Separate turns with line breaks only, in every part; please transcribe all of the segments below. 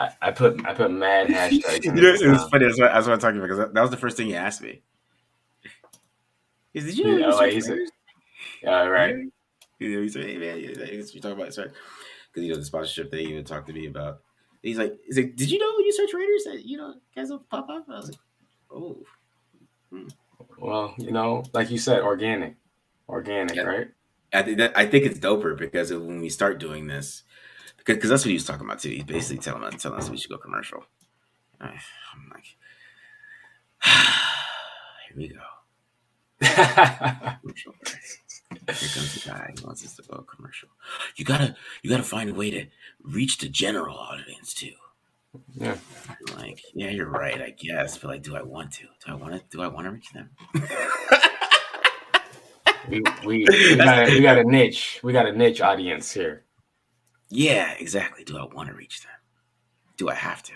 I, I put I put mad hashtags.
you know, it was funny. That's what, that's what I'm talking about because that, that was the first thing he asked me. Is did you know?
Yeah,
you
like, he's a- Yeah, right.
You know, he said, "Hey man, you talking about sorry." Because you know the sponsorship they even talked to me about. He's like, "He's like, did you know when you search Raiders that you know guys will pop up?" I was like, "Oh, hmm.
Well, you know, like you said, organic, organic,
Yeah.
right?
I think that I think it's doper because when we start doing this, because that's what he was talking about too. He's basically telling us telling us we should go commercial. I'm like, here we go. Commercial. Here comes the guy who wants us to go commercial. You gotta you gotta find a way to reach the general audience too.
yeah.
I'm like, yeah, you're right, I guess. But like, do I want to? Do I want to? Do I want to reach them?
We, we, we, got a, we got a niche. We got a niche audience here.
Yeah, exactly. Do I want to reach them? Do I have to?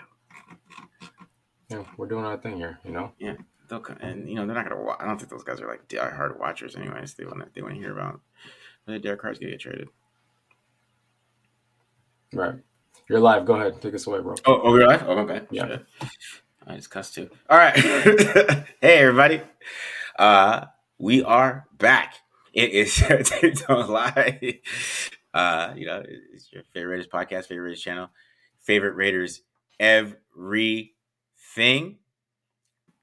Yeah, we're doing our thing here, you know?
Yeah, they'll come, and you know they're not gonna. Wa- I don't think those guys are like die hard watchers, anyways. They want to. They want to hear about when Derek Carr's gonna get traded.
Right. You're live. Go ahead. Take us away, bro.
Oh, oh, we're live. Oh, my bad.
Yeah.
Shit. I just cussed too. All right. hey, everybody. Uh, we are back. It is Don't Lie. Uh, you know, it's your favorite Raiders podcast, favorite Raiders channel, favorite Raiders everything.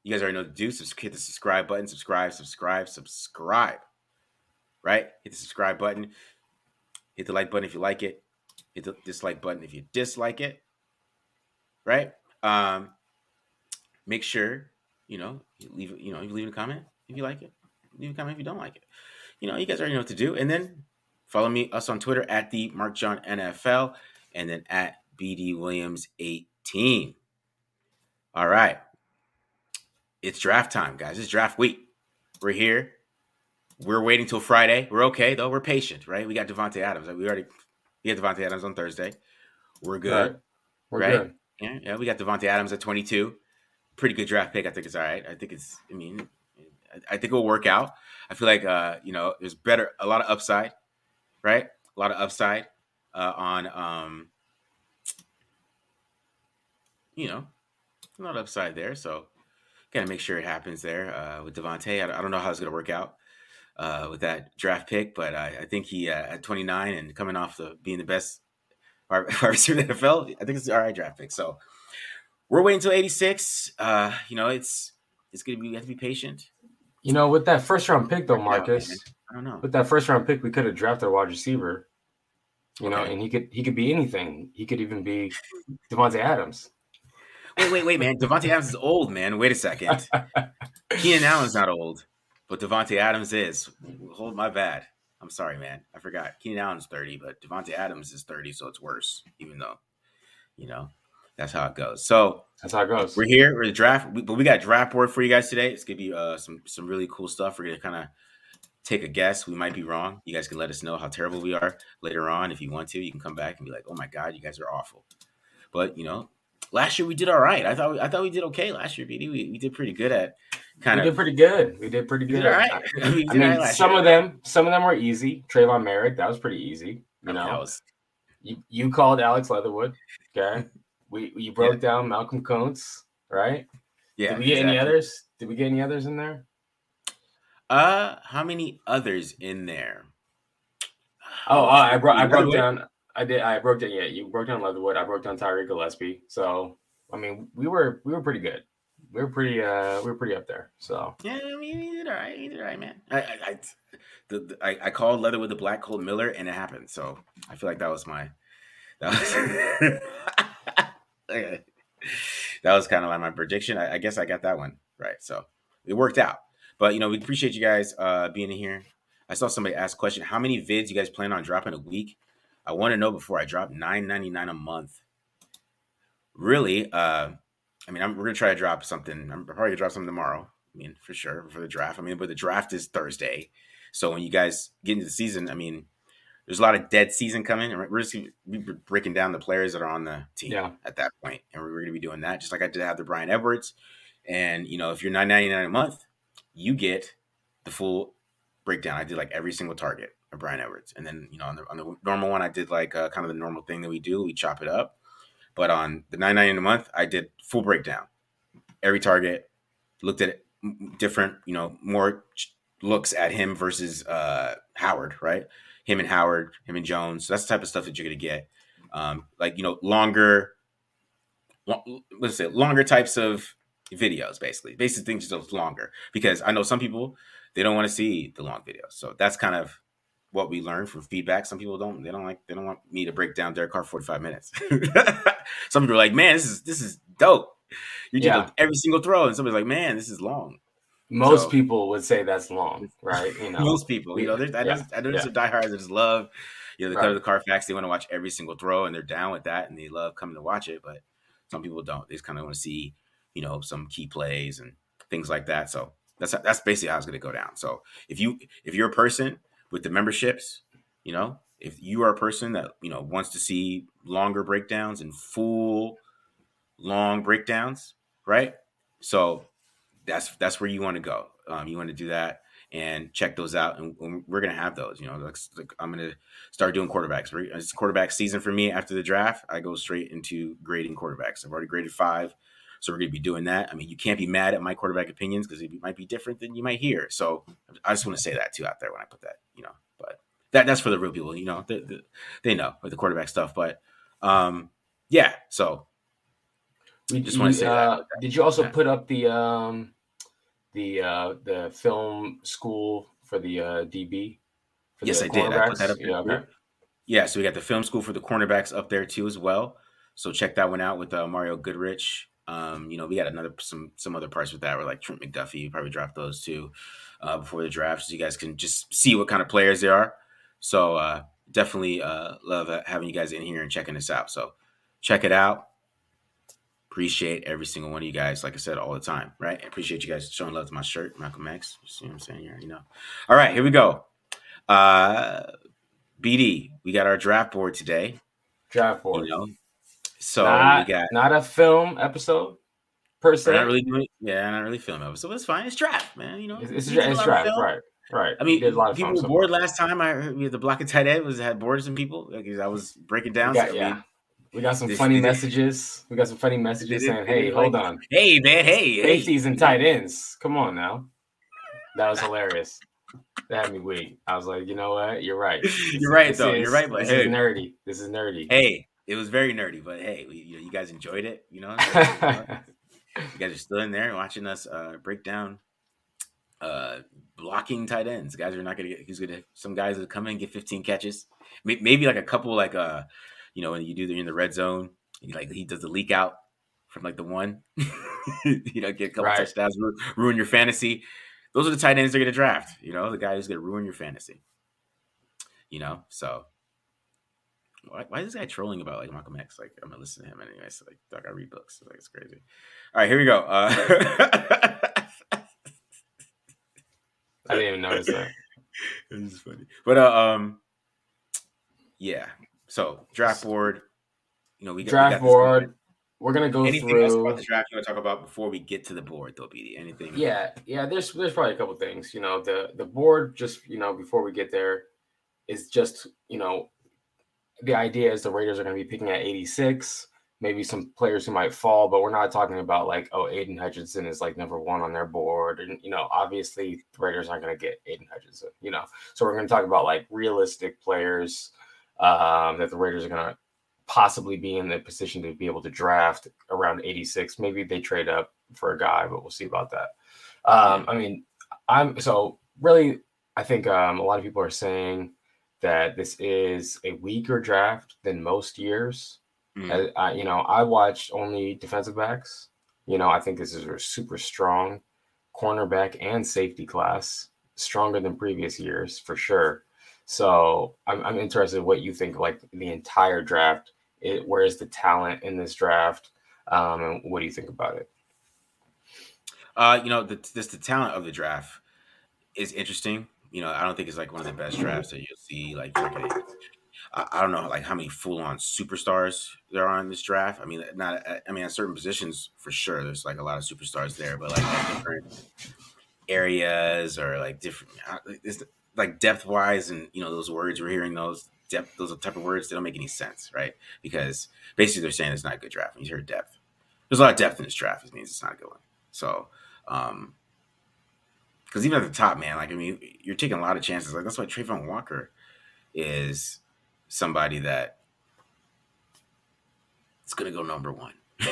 You guys already know to do. Subs- hit the subscribe button. Subscribe, subscribe, subscribe. Right? Hit the subscribe button. Hit the like button if you like it. Hit the dislike button if you dislike it. Right? Um, make sure you know you leave you know you leave a comment if you like it. Leave a comment if you don't like it. You know you guys already know what to do. And then follow me us on Twitter at the Mark John NFL and then at BD Williams eighteen. All right, it's draft time, guys. It's draft week. We're here. We're waiting till Friday. We're okay though. We're patient, right? We got Davante Adams. We already we got Davante Adams on Thursday. We're good.
Right. We're
Right.
good.
Yeah, yeah, we got Davante Adams at 22. Pretty good draft pick. I think it's all right. I think it's. I mean, I, I think it will work out. I feel like uh, you know, there's better, a lot of upside, right? A lot of upside uh, on, um, you know, a lot of upside there. So, gotta make sure it happens there uh, with Davante. I, I don't know how it's gonna work out uh, with that draft pick, but I, I think he uh, at 29 and coming off the being the best wide receiver in the NFL, I think it's all right draft pick. So we're waiting until 86. Uh, you know, it's it's gonna be we have to be patient.
You know, with that first round pick, though,
Work it out,
Marcus.
I don't know.
with that first round pick, we could have drafted a wide receiver. You know,
Okay.
and he could he could be anything. He could even be Davante Adams.
Wait, wait, wait, man. Davante Adams is old, man. Wait a second. Keenan Allen's not old, but Davante Adams is. Hold my bad. I'm sorry, man. I forgot. Keenan Allen's 30, but Davante Adams is 30, so it's worse, even though, you know, that's how it goes. So
That's how it goes.
We're here. We're the draft, we, but we got draft board for you guys today. It's gonna be uh, some some really cool stuff. We're gonna kind of take a guess. We might be wrong. You guys can let us know how terrible we are later on if you want to. You can come back and be like, "Oh my god, you guys are awful." But you know, last year we did all right. I thought we, I thought we did okay last year, BD. We, we did pretty good at kind of
we did pretty good. We did pretty good.
did all right.
I,
We did
I
all right
mean,
last
some
year.
of them, some of them were easy. Tre'von Moehrig, that was pretty easy. You know,
That was-
you, you called Alex Leatherwood. Okay, we you broke down Malcolm Koonce, right?
yeah.
Did we get any others? Did we get any others in there?
Uh, how many others in there?
Oh, uh, I broke. I broke down. I did. I broke down. Yeah, you broke down Leatherwood. I broke down Tyree Gillespie. So I mean, we were we were pretty good. We were pretty. uh We were pretty up there. So
Yeah, I mean, he did all right. He did all right, man. I, I, I, the, the, I, I called Leatherwood the black Colt Miller, and it happened. So I feel like that was my, that was, That was kind of like my prediction. I, I guess I got that one right. So it worked out. But you know, we appreciate you guys uh, being in here. I saw somebody ask question: How many vids you guys plan on dropping a week? I want to know before I drop nine ninety nine a month. really, uh, I mean, I'm, we're gonna try to drop something. I'm probably gonna drop something tomorrow. I mean, for sure for the draft. I mean, but the draft is Thursday, so when you guys get into the season, I mean, there's a lot of dead season coming, we're just breaking down the players that are on the team
Yeah.
at that point, and we're gonna be doing that just like I did have the Bryan Edwards. And you know, if you're 9.99 a month, you get the full breakdown. I did like every single target of Bryan Edwards, and then you know on the on the normal one, I did like uh, kind of the normal thing that we do. We chop it up, but on the 9.99 a month, I did full breakdown, every target, looked at it different, you know, more looks at him versus uh, Howard, right? Him and Howard, him and Jones. So that's the type of stuff that you're gonna get. Um, like you know, longer, lo- let's say longer types of videos, basically. Basically, things just longer because I know some people they don't want to see the long videos. So that's kind of what we learned from feedback. Some people don't they don't like they don't want me to break down Derek Carr 45 minutes. some people are like, man, this is this is dope. You did
Yeah.
every single throw, and somebody's like, man, this is long.
Most
So-
people would say that's long, right? You know,
Most people, you know, there's, I,
Yeah,
know, I know there's
yeah.
some diehards that just love, you know, they
Right.
cover the Carfax, they want to watch every single throw, and they're down with that, and they love coming to watch it. But some people don't. They just kind of want to see, you know, some key plays and things like that. So that's that's basically how it's going to go down. So if you if you're a person with the memberships, you know, if you are a person that you know wants to see longer breakdowns and full long breakdowns, right? So that's that's where you want to go. Um, you want to do that and check those out, and, we're gonna have those. You know, like, like, I'm gonna start doing quarterbacks. It's quarterback season for me after the draft. I go straight into grading quarterbacks. I've already graded five, so we're gonna be doing that. I mean, you can't be mad at my quarterback opinions because it might be different than you might hear. So I just want to say that too out there when I put that. You know, but that that's for the real people. You know, they, they, they know with the quarterback stuff. But um, yeah, so
We
Just wanna
you,
say that.
uh, Did you also
Yeah.
put up the um, the uh, the film school for the uh, DB? For
Yes,
the
I did. I put that up
Yeah, okay.
Yeah, so we got the film school for the cornerbacks up there too as well. So check that one out with uh, Mario Goodrich. Um, you know, we got another some some other parts with that. We're like Trent McDuffie. You probably dropped those too uh, before the draft, so you guys can just see what kind of players they are. So uh, definitely uh, love uh, having you guys in here and checking this out. So check it out. Appreciate every single one of you guys, like I said, all the time, right? I appreciate you guys showing love to my shirt, Malcolm X. You see what I'm saying here? You know. All right, here we go. Uh BD, we got our draft board today.
Draft board.
You know, so
not,
we got.
not a film episode per se.
not really doing, yeah, not really film episode. But it's fine. It's draft, man. You know,
It's, it's, it's draft,
film.
right? Right.
I mean,
did a lot of
people were bored last time. I heard the block of tight end was had bored some people because I was breaking down.
Got,
so, I
yeah.
mean,
We got some
This-
funny
this-
messages. We got some funny messages
This-
saying, "Hey, hold
like-
on,
hey man, hey, hey.
safeties and tight ends. Come on now." That was hilarious. That had me weak. I was like, you know what? You're right.
You're right
This
though.
is-
You're right, but
this
hey,
is nerdy. This is nerdy.
hey, it was very nerdy, but hey, we, you, you guys enjoyed it. You know, you guys are still in there watching us uh, break down uh, blocking tight ends. Guys are not gonna get. He's gonna. Some guys will come in and get 15 catches. Maybe like a couple, like uh, you know, when you do the in the red zone, like he does the leak out from like the one. you know, get a couple
Right.
touchdowns, ru- ruin your fantasy. Those are the tight ends they're gonna draft. You know, the guy who's gonna ruin your fantasy. You know, so why, why is this guy trolling about like Malcolm X? Like I'm gonna listen to him anyway. So like, dog, I read books. Like it's crazy. All right, here we go. Uh,
I didn't even notice that.
this is funny, but uh, um, yeah. So draft board. You know, we got, we
Draft
got
board.
going.
We're gonna go
Anything else about the draft you want to talk about before we get to the board, though, BD? Anything?
Yeah, yeah. There's there's probably a couple things. You know, the the board just you know before we get there is just you know the idea is the Raiders are going to be picking at 86. Maybe some players who might fall, but we're not talking about like oh Aidan Hutchinson is like number one on their board, and you know obviously the Raiders aren't going to get Aidan Hutchinson. You know, so we're going to talk about like realistic players um, that the Raiders are going to possibly be in the position to be able to draft around 86. Maybe they trade up for a guy, but we'll see about that. Um, I mean, I'm so really, I think um, a lot of people are saying that this is a weaker draft than most years.
Mm.
Uh, I, you know, I watched only defensive backs. You know, I think this is a super strong cornerback and safety class, stronger than previous years for sure. So I'm, I'm interested in what you think, like the entire draft. It, where is the talent in this draft? Um, and what do you think about it?
Uh, you know, the, just the talent of the draft is interesting. You know, I don't think it's like one of the best drafts that you'll see. Like, I, don't know, like how many full-on superstars there are in this draft. I mean, not. I mean, at certain positions for sure, there's like a lot of superstars there, but like different areas or like different, it's like depth-wise, and you know, those words we're hearing those depth, those type of words, they don't make any sense, right? Because basically they're saying it's not a good draft. When you hear depth, there's a lot of depth in this draft. It means it's not a good one. So, um, because even at the top, man, like I mean, you're taking a lot of chances. Like that's why Travon Walker is somebody that is going to go number one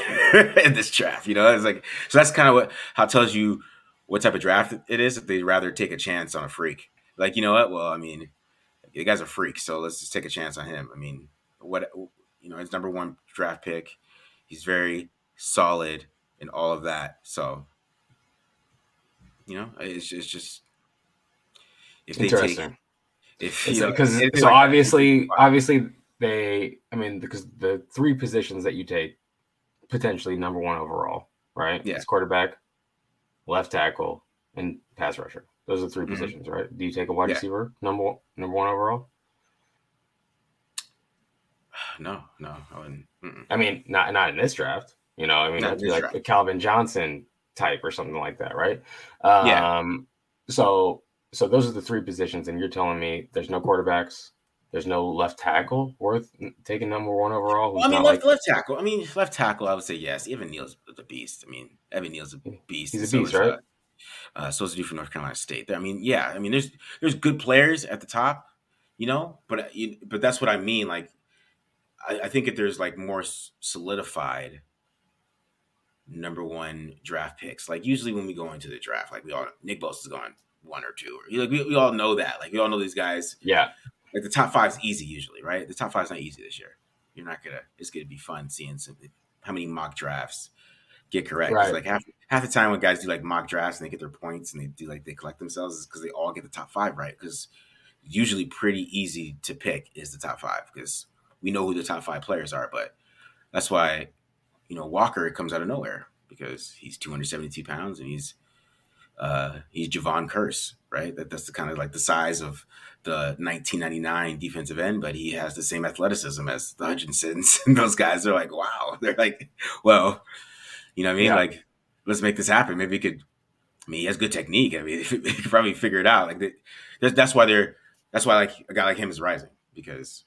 in this draft. You know, it's like so that's kind of what how tells you what type of draft it is. If they'd rather take a chance on a freak, like you know what? Well, I mean, the guy's a freak, so let's just take a chance on him. I mean, what you know, his number one draft pick. He's very solid and all of that. So you know, it's, it's just
if they take if because so like, obviously obviously they I mean because the three positions that you take potentially number one overall, right?
Yeah.
It's quarterback, left tackle, and pass rusher. Those are 3 mm-hmm. positions, right? Do you take a wide yeah. receiver number one, number one overall?
No, no, I wouldn't.
Mm-mm. I mean, not not in this draft. You know, I mean, that'd be like draft. a Calvin Johnson type or something like that, right? Um, yeah. So, so those are the three positions, and you're telling me there's no quarterbacks, there's no left tackle worth taking number one overall.
Well, I mean, left, like... left tackle. I mean, left tackle. I would say yes. Evan Neal's the beast. I mean, Evan Neal's a beast.
He's a beast, so right?
Uh, so is for North Carolina State. I mean, yeah. I mean, there's there's good players at the top, you know, but uh, but that's what I mean. Like, I, I think if there's like more solidified number one draft picks. Like usually when we go into the draft, like we all Nick Bosa is going one or two, or like we, we all know that. Like we all know these guys.
Yeah.
Like the top five is easy usually, right? The top five is not easy this year. You're not gonna. It's gonna be fun seeing some how many mock drafts get correct. Right. Like half half the time when guys do like mock drafts and they get their points and they do like they collect themselves is because they all get the top five right. Because usually pretty easy to pick is the top five because we know who the top five players are. But that's why you know, Walker comes out of nowhere because he's 272 pounds and he's uh, he's Jevon Kearse right? That that's the kind of like the size of the 1999 defensive end, but he has the same athleticism as the Hutchinsons. And those guys are like, wow, they're like, well, you know what I mean? Yeah. Like, let's make this happen. Maybe he could. I mean, he has good technique. I mean, he could probably figure it out. Like, they, that's why they're. That's why like a guy like him is rising because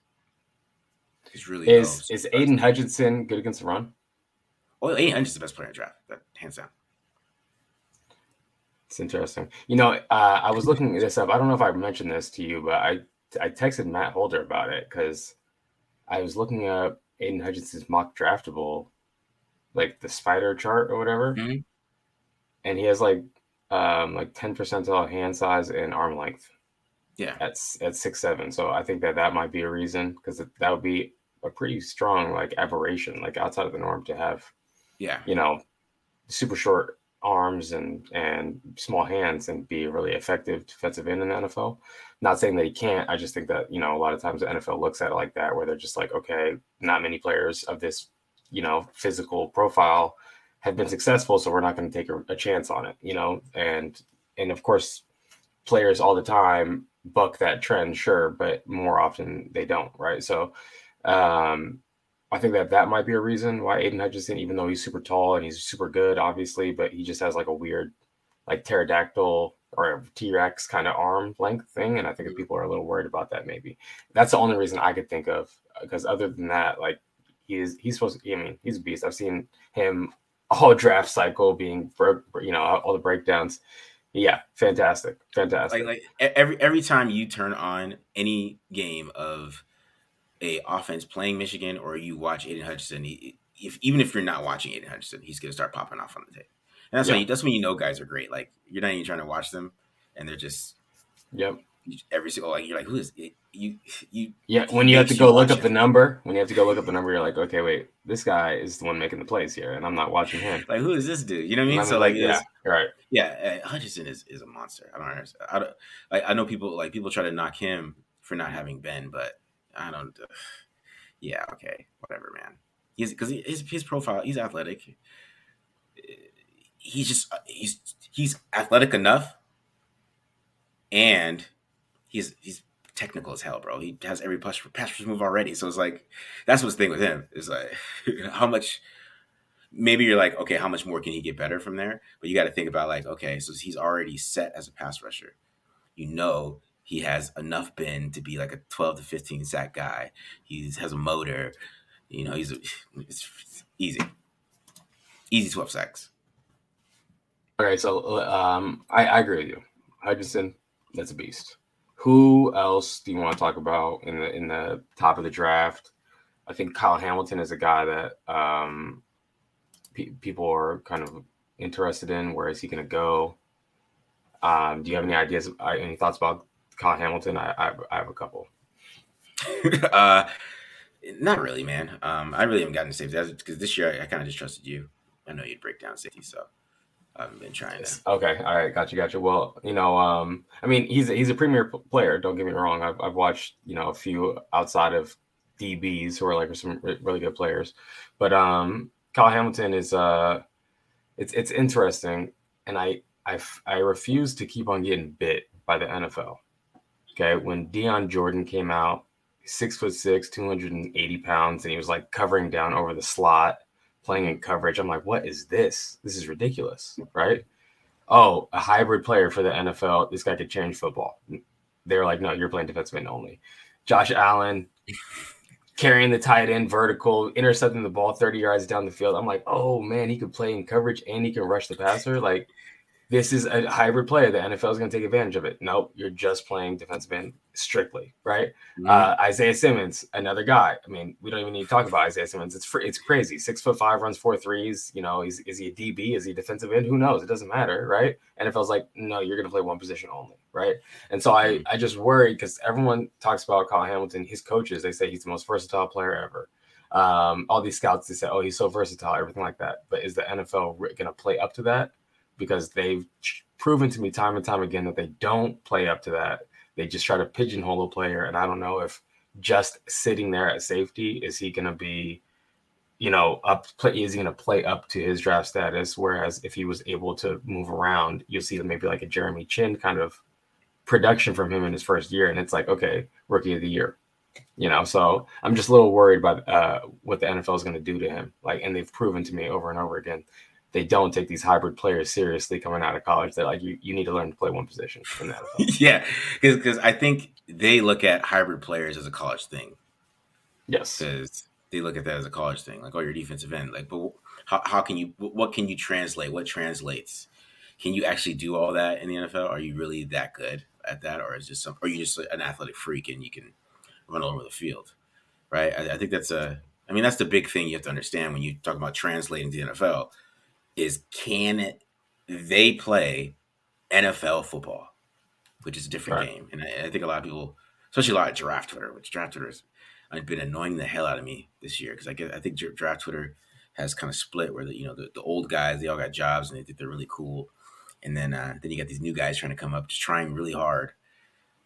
he's really is is Aidan Hutchinson good against the run?
Well, Aidan is the best player in the draft, that hands down.
It's interesting. You know, uh, I was looking this up. I don't know if I mentioned this to you, but I I texted Matt Holder about it because I was looking up Aidan Hutchinson's mock draftable, like the spider chart or whatever, mm-hmm. and he has like um like ten percentile hand size and arm length.
Yeah,
at at six seven. So I think that that might be a reason because that would be a pretty strong like aberration, like outside of the norm to have
yeah,
you know, super short arms and and small hands and be a really effective defensive end in the NFL. Not saying that he can't. I just think that you know a lot of times the NFL looks at it like that, where they're just like, okay, not many players of this you know physical profile have been successful, so we're not going to take a, a chance on it. You know, and and of course, players all the time buck that trend, sure, but more often they don't, right? So, um, I think that that might be a reason why Aidan Hutchinson, even though he's super tall and he's super good, obviously, but he just has like a weird, like pterodactyl or T Rex kind of arm length thing. And I think people are a little worried about that. Maybe that's the only reason I could think of. Because other than that, like he is, he's supposed to. I mean, he's a beast. I've seen him all draft cycle being broke. You know, all the breakdowns. Yeah, fantastic, fantastic.
Like, like every every time you turn on any game of a offense playing Michigan or you watch Aidan Hutchinson, he, if even if you're not watching Aidan Hutchinson, he's going to start popping off on the tape. And that's yeah. when you, that's when you know guys are great. Like you're not even trying to watch them, and they're just
yep
every single like you're like who is it? you you
yeah when you have to go look up the number when you have to go look up the number you're like okay wait this guy is the one making the plays here and I'm not watching him.
Like who is this dude? You know what I mean? So like, like
yeah right.
Yeah Hutchinson is, is a monster. I don't understand I don't like I know people like people try to knock him for not having Ben but I don't uh, yeah, okay, whatever, man. He's because his his profile, he's athletic. He's just he's he's athletic enough, and he's he's technical as hell, bro. He has every pass pass move already. So it's like that's what's the thing with him is like how much. Maybe you're like, okay, how much more can he get better from there? But you got to think about like, okay, so he's already set as a pass rusher. You know, he has enough bend to be like a 12 to 15 sack guy. He has a motor. You know, he's a, it's easy, easy 12 sacks.
Okay, so um, I, I agree with you. Hutchinson, that's a beast. Who else do you want to talk about in the in the top of the draft? I think Kyle Hamilton is a guy that um, pe- people are kind of interested in. Where is he going to go? Um, do you have any ideas, uh, any thoughts about Kyle Hamilton? I, I, I have a couple.
uh, not really, man. Um, I really haven't gotten to safety because this year I, I kind of just trusted you. I know you'd break down safety, so I haven't been trying to.
Okay, all right, got you, got you. Well, you know, um, I mean, he's a, he's a premier player. Don't get me wrong. I've I've watched you know a few outside of DBs who are like some really good players, but um, Kyle Hamilton is uh, it's it's interesting, and I I I refuse to keep on getting bit by the NFL. Okay, when Dion Jordan came out six foot six, 280 pounds, and he was like covering down over the slot, playing in coverage. I'm like, what is this? This is ridiculous, right? Oh, a hybrid player for the NFL. This guy could change football. They're like, no, you're playing defensive end only. Josh Allen carrying the tight end vertical, intercepting the ball 30 yards down the field. I'm like, oh man, he could play in coverage and he can rush the passer. Like, this is a hybrid player. The NFL is going to take advantage of it. Nope, you're just playing defensive end strictly, right? Mm-hmm. Uh, Isaiah Simmons, another guy. I mean, we don't even need to talk about Isaiah Simmons. It's it's crazy. Six foot five, runs four threes. You know, is is he a DB? Is he a defensive end? Who knows? It doesn't matter, right? NFL's like, no, you're going to play one position only, right? And so I mm-hmm. I just worry because everyone talks about Kyle Hamilton. His coaches they say he's the most versatile player ever. Um, all these scouts they say, oh, he's so versatile, everything like that. But is the NFL going to play up to that? Because they've proven to me time and time again that they don't play up to that. They just try to pigeonhole a player, and I don't know if just sitting there at safety is he going to be, you know, up play is he going to play up to his draft status? Whereas if he was able to move around, you'll see maybe like a Jeremy Chinn kind of production from him in his first year, and it's like okay, rookie of the year, you know. So I'm just a little worried about uh, what the NFL is going to do to him. Like, and they've proven to me over and over again they don't take these hybrid players seriously coming out of college. They're like, you, you need to learn to play one position
yeah, because I think they look at hybrid players as a college thing.
Yes,
because they look at that as a college thing. Like, oh, your defensive end. Like, but how, how can you? What can you translate? What translates? Can you actually do all that in the NFL? Are you really that good at that, or is just some? Are you just an athletic freak and you can run all over the field? Right. I, I think that's a. I mean, that's the big thing you have to understand when you talk about translating to the NFL is can they play NFL football, which is a different right. game. And I, I, think a lot of people, especially a lot of draft Twitter, which draft Twitter has been annoying the hell out of me this year because I get I think draft Twitter has kind of split where the you know the, the old guys they all got jobs and they think they're really cool, and then uh, then you got these new guys trying to come up, just trying really hard.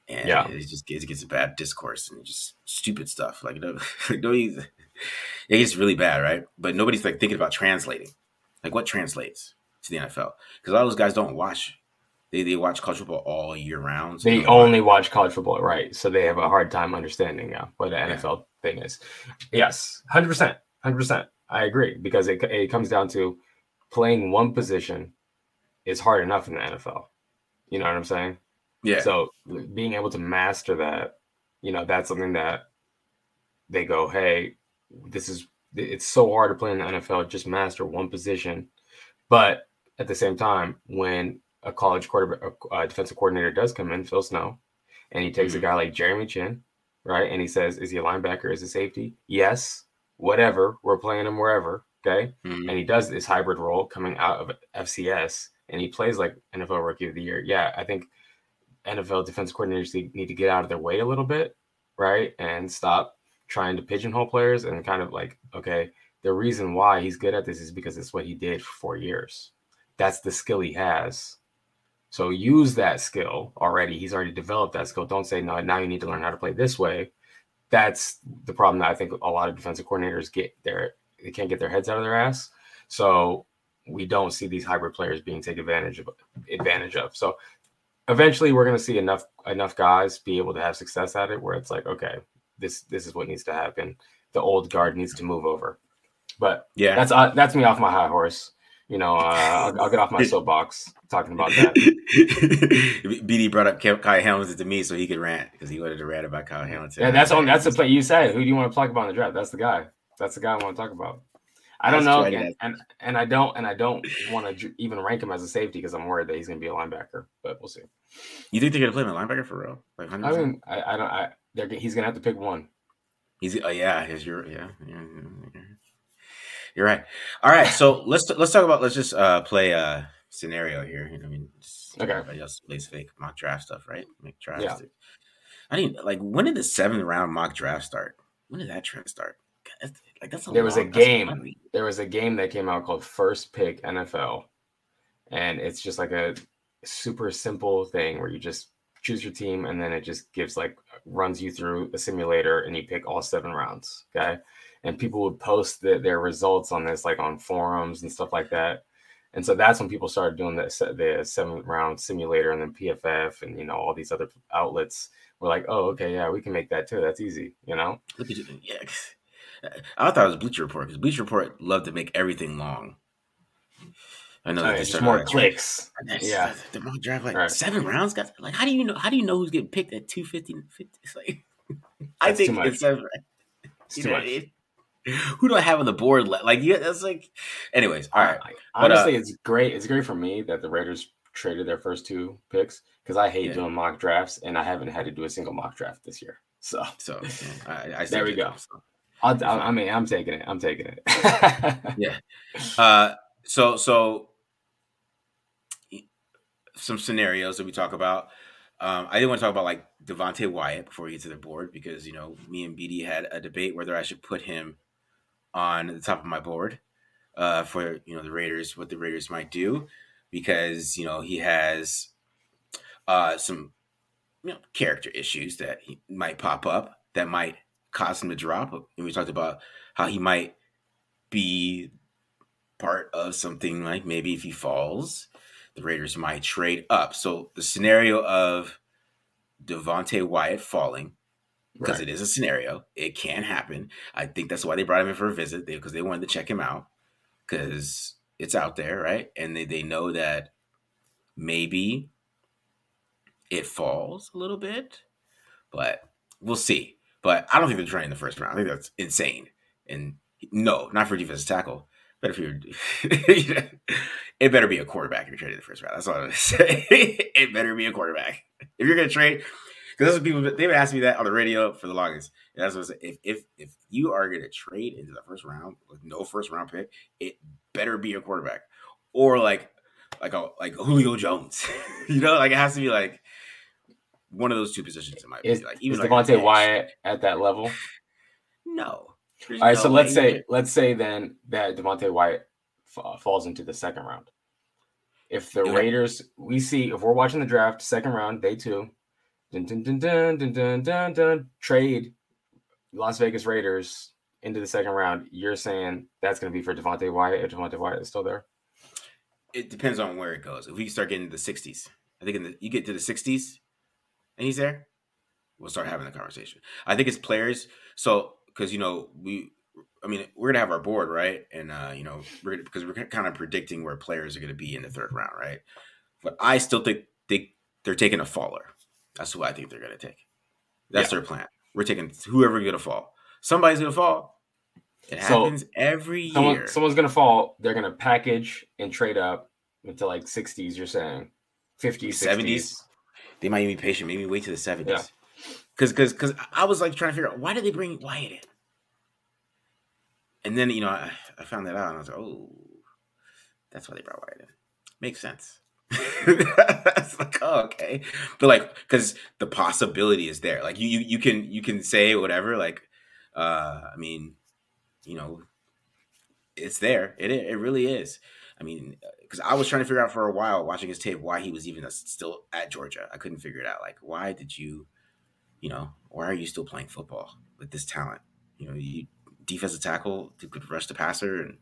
And yeah. it just gets, it gets a bad discourse and just stupid stuff. Like, no, no, it gets really bad, right? But nobody's like thinking about translating. Like what translates to the NFL? Because a lot of those guys don't watch. They, they watch college football all year round.
So they only watch college football, right? So they have a hard time understanding uh, what the NFL yeah. thing is. Yes, hundred percent, hundred percent. I agree because it it comes down to playing one position is hard enough in the NFL. You know what I'm saying?
Yeah.
So being able to master that, you know, that's something that they go, hey, this is it's so hard to play in the NFL, just master one position. But at the same time, when a college quarterback, a defensive coordinator does come in, Phil Snow, and he takes mm-hmm. a guy like Jeremy Chinn, right? And he says, Is he a linebacker? Is he a safety? Yes, whatever. We're playing him wherever. Okay. Mm-hmm. And he does this hybrid role coming out of FCS and he plays like NFL rookie of the year. Yeah, I think NFL defensive coordinators need to get out of their way a little bit, right? And stop trying to pigeonhole players and kind of like, okay, the reason why he's good at this is because it's what he did for four years. That's the skill he has. So use that skill already. He's already developed that skill. Don't say, no, now you need to learn how to play this way. That's the problem that I think a lot of defensive coordinators get there. they can't get their heads out of their ass. So we don't see these hybrid players being taken advantage of advantage of. So eventually we're going to see enough enough guys be able to have success at it where it's like okay this this is what needs to happen the old guard needs to move over but yeah that's uh, that's me off my high horse you know uh, I'll, I'll, get off my soapbox talking about that
bd brought up kyle hamilton to me so he could rant because he wanted to rant about kyle hamilton
yeah that's on that's the play you said who do you want to talk about in the draft that's the guy that's the guy i want to talk about I don't know, and, and, and I don't and I don't want to even rank him as a safety because I'm worried that he's going to be a linebacker. But we'll see.
You think they're going to play him a linebacker for real?
Like 100%? I mean, I, I don't. I he's going to have to pick one.
He's oh yeah, his your yeah, yeah, yeah, You're right. All right, so let's let's talk about let's just uh play a scenario here. I mean, okay. Everybody else plays fake mock draft stuff, right? Make drafts. Yeah. I didn't like when did the seventh round mock draft start? When did that trend start?
Like that's a there was a game. There was a game that came out called First Pick NFL, and it's just like a super simple thing where you just choose your team and then it just gives like runs you through a simulator and you pick all seven rounds. Okay, and people would post the, their results on this like on forums and stuff like that. And so that's when people started doing the the seven round simulator and then PFF and you know all these other outlets were like, oh okay, yeah, we can make that too. That's easy, you know.
Look at you, yeah. I thought it was Bleacher Report because Bleacher Report loved to make everything long.
I know just more clicks.
yeah, the mock draft like right. seven rounds. Guys, like how do you know? How do you know who's getting picked at 250? 50? It's like I think it's seven. It's too much. who do I have on the board? Like, yeah, that's like. Anyways, all right.
Honestly, but, uh, it's great. It's great for me that the Raiders traded their first two picks because I hate yeah. doing mock drafts and I haven't had to do a single mock draft this year. So,
so I, I
there we go. so. I'll, I mean, I'm taking it. I'm taking it.
yeah. Uh, so, so some scenarios that we talk about. Um, I didn't want to talk about like Devonte Wyatt before we get to the board because you know me and BD had a debate whether I should put him on the top of my board uh, for you know the Raiders, what the Raiders might do because you know he has uh, some you know character issues that he might pop up that might cause him to drop. And we talked about how he might be part of something like maybe if he falls, the Raiders might trade up. So the scenario of Devonte Wyatt falling, because right. it is a scenario, it can happen. I think that's why they brought him in for a visit because they, they wanted to check him out because it's out there, right? And they, they know that maybe it falls a little bit, but we'll see. But I don't think they're trying in the first round. I think that's insane. And no, not for defensive tackle. But if you're, it better be a quarterback if you're trading the first round. That's all I'm gonna say. it better be a quarterback if you're gonna trade. Because that's what people they've asked me that on the radio for the longest. And that's what I say. If if if you are gonna trade into the first round with no first round pick, it better be a quarterback or like like a like Julio Jones. you know, like it has to be like one of those two positions in my
is,
like
even is like Devonte Wyatt at that level?
No.
All right, so let's say let's say then that Devonte Wyatt f- falls into the second round. If the yeah. Raiders, we see if we're watching the draft, second round, day two, dun, dun, dun, dun, dun, dun, dun, dun, trade Las Vegas Raiders into the second round, you're saying that's going to be for Devonte Wyatt if Devonte Wyatt is still there?
It depends on where it goes. If we start getting to the 60s, I think in the, you get to the 60s, and he's there, we'll start having the conversation. I think it's players. So because you know we, I mean, we're gonna have our board right, and uh, you know we're because we're kind of predicting where players are gonna be in the third round, right? But I still think they they're taking a faller. That's who I think they're gonna take. That's yeah. their plan. We're taking whoever's gonna fall. Somebody's gonna fall. It happens so every year.
Someone's gonna fall. They're gonna package and trade up into like 60s. You're saying 50s, 70s.
They might even be patient. Maybe wait to the seventies. Because because because I was like trying to figure out why did they bring Wyatt in, and then you know I, I found that out and I was like, oh, that's why they brought Wyatt in. Makes sense. Like oh, okay, but like because the possibility is there. Like you you you can you can say whatever. Like uh I mean, you know, it's there. It it really is. I mean, because I was trying to figure out for a while watching his tape why he was even still at Georgia. I couldn't figure it out. Like, why did you, you know, why are you still playing football with this talent? You know, you defensive tackle who could rush the passer and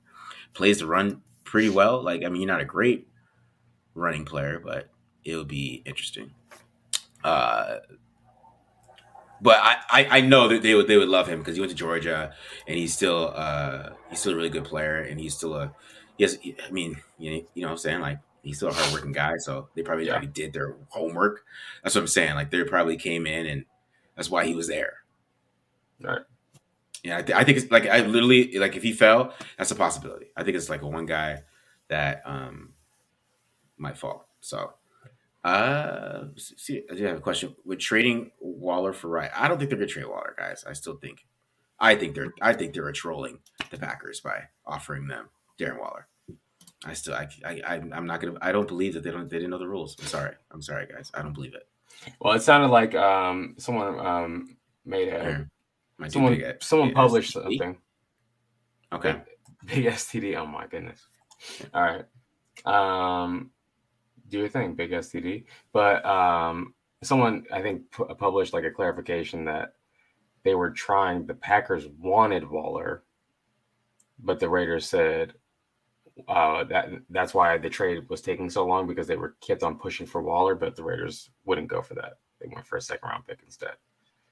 plays the run pretty well. Like, I mean, you're not a great running player, but it would be interesting. Uh, but I, I, I, know that they would they would love him because he went to Georgia and he's still uh, he's still a really good player and he's still a yes I mean you know, you know what I'm saying like he's still a hardworking guy so they probably yeah. already did their homework that's what I'm saying like they probably came in and that's why he was there
right
yeah I, th- I think it's like I literally like if he fell that's a possibility I think it's like a one guy that um might fall so uh, see, I do have a question. With trading Waller for Wright, I don't think they're gonna trade Waller, guys. I still think, I think they're, I think they're trolling the Packers by offering them Darren Waller. I still, I, I, I'm not gonna, I don't believe that they don't, they didn't know the rules. I'm sorry, I'm sorry, guys. I don't believe it.
Well, it sounded like um someone um made a, yeah. someone, big, someone big published STD? something.
Okay.
Big, big STD. Oh my goodness. All right. Um do your thing, big STD. But um, someone I think pu- published like a clarification that they were trying. The Packers wanted Waller, but the Raiders said uh, that that's why the trade was taking so long because they were kept on pushing for Waller, but the Raiders wouldn't go for that. They went for a second round pick instead.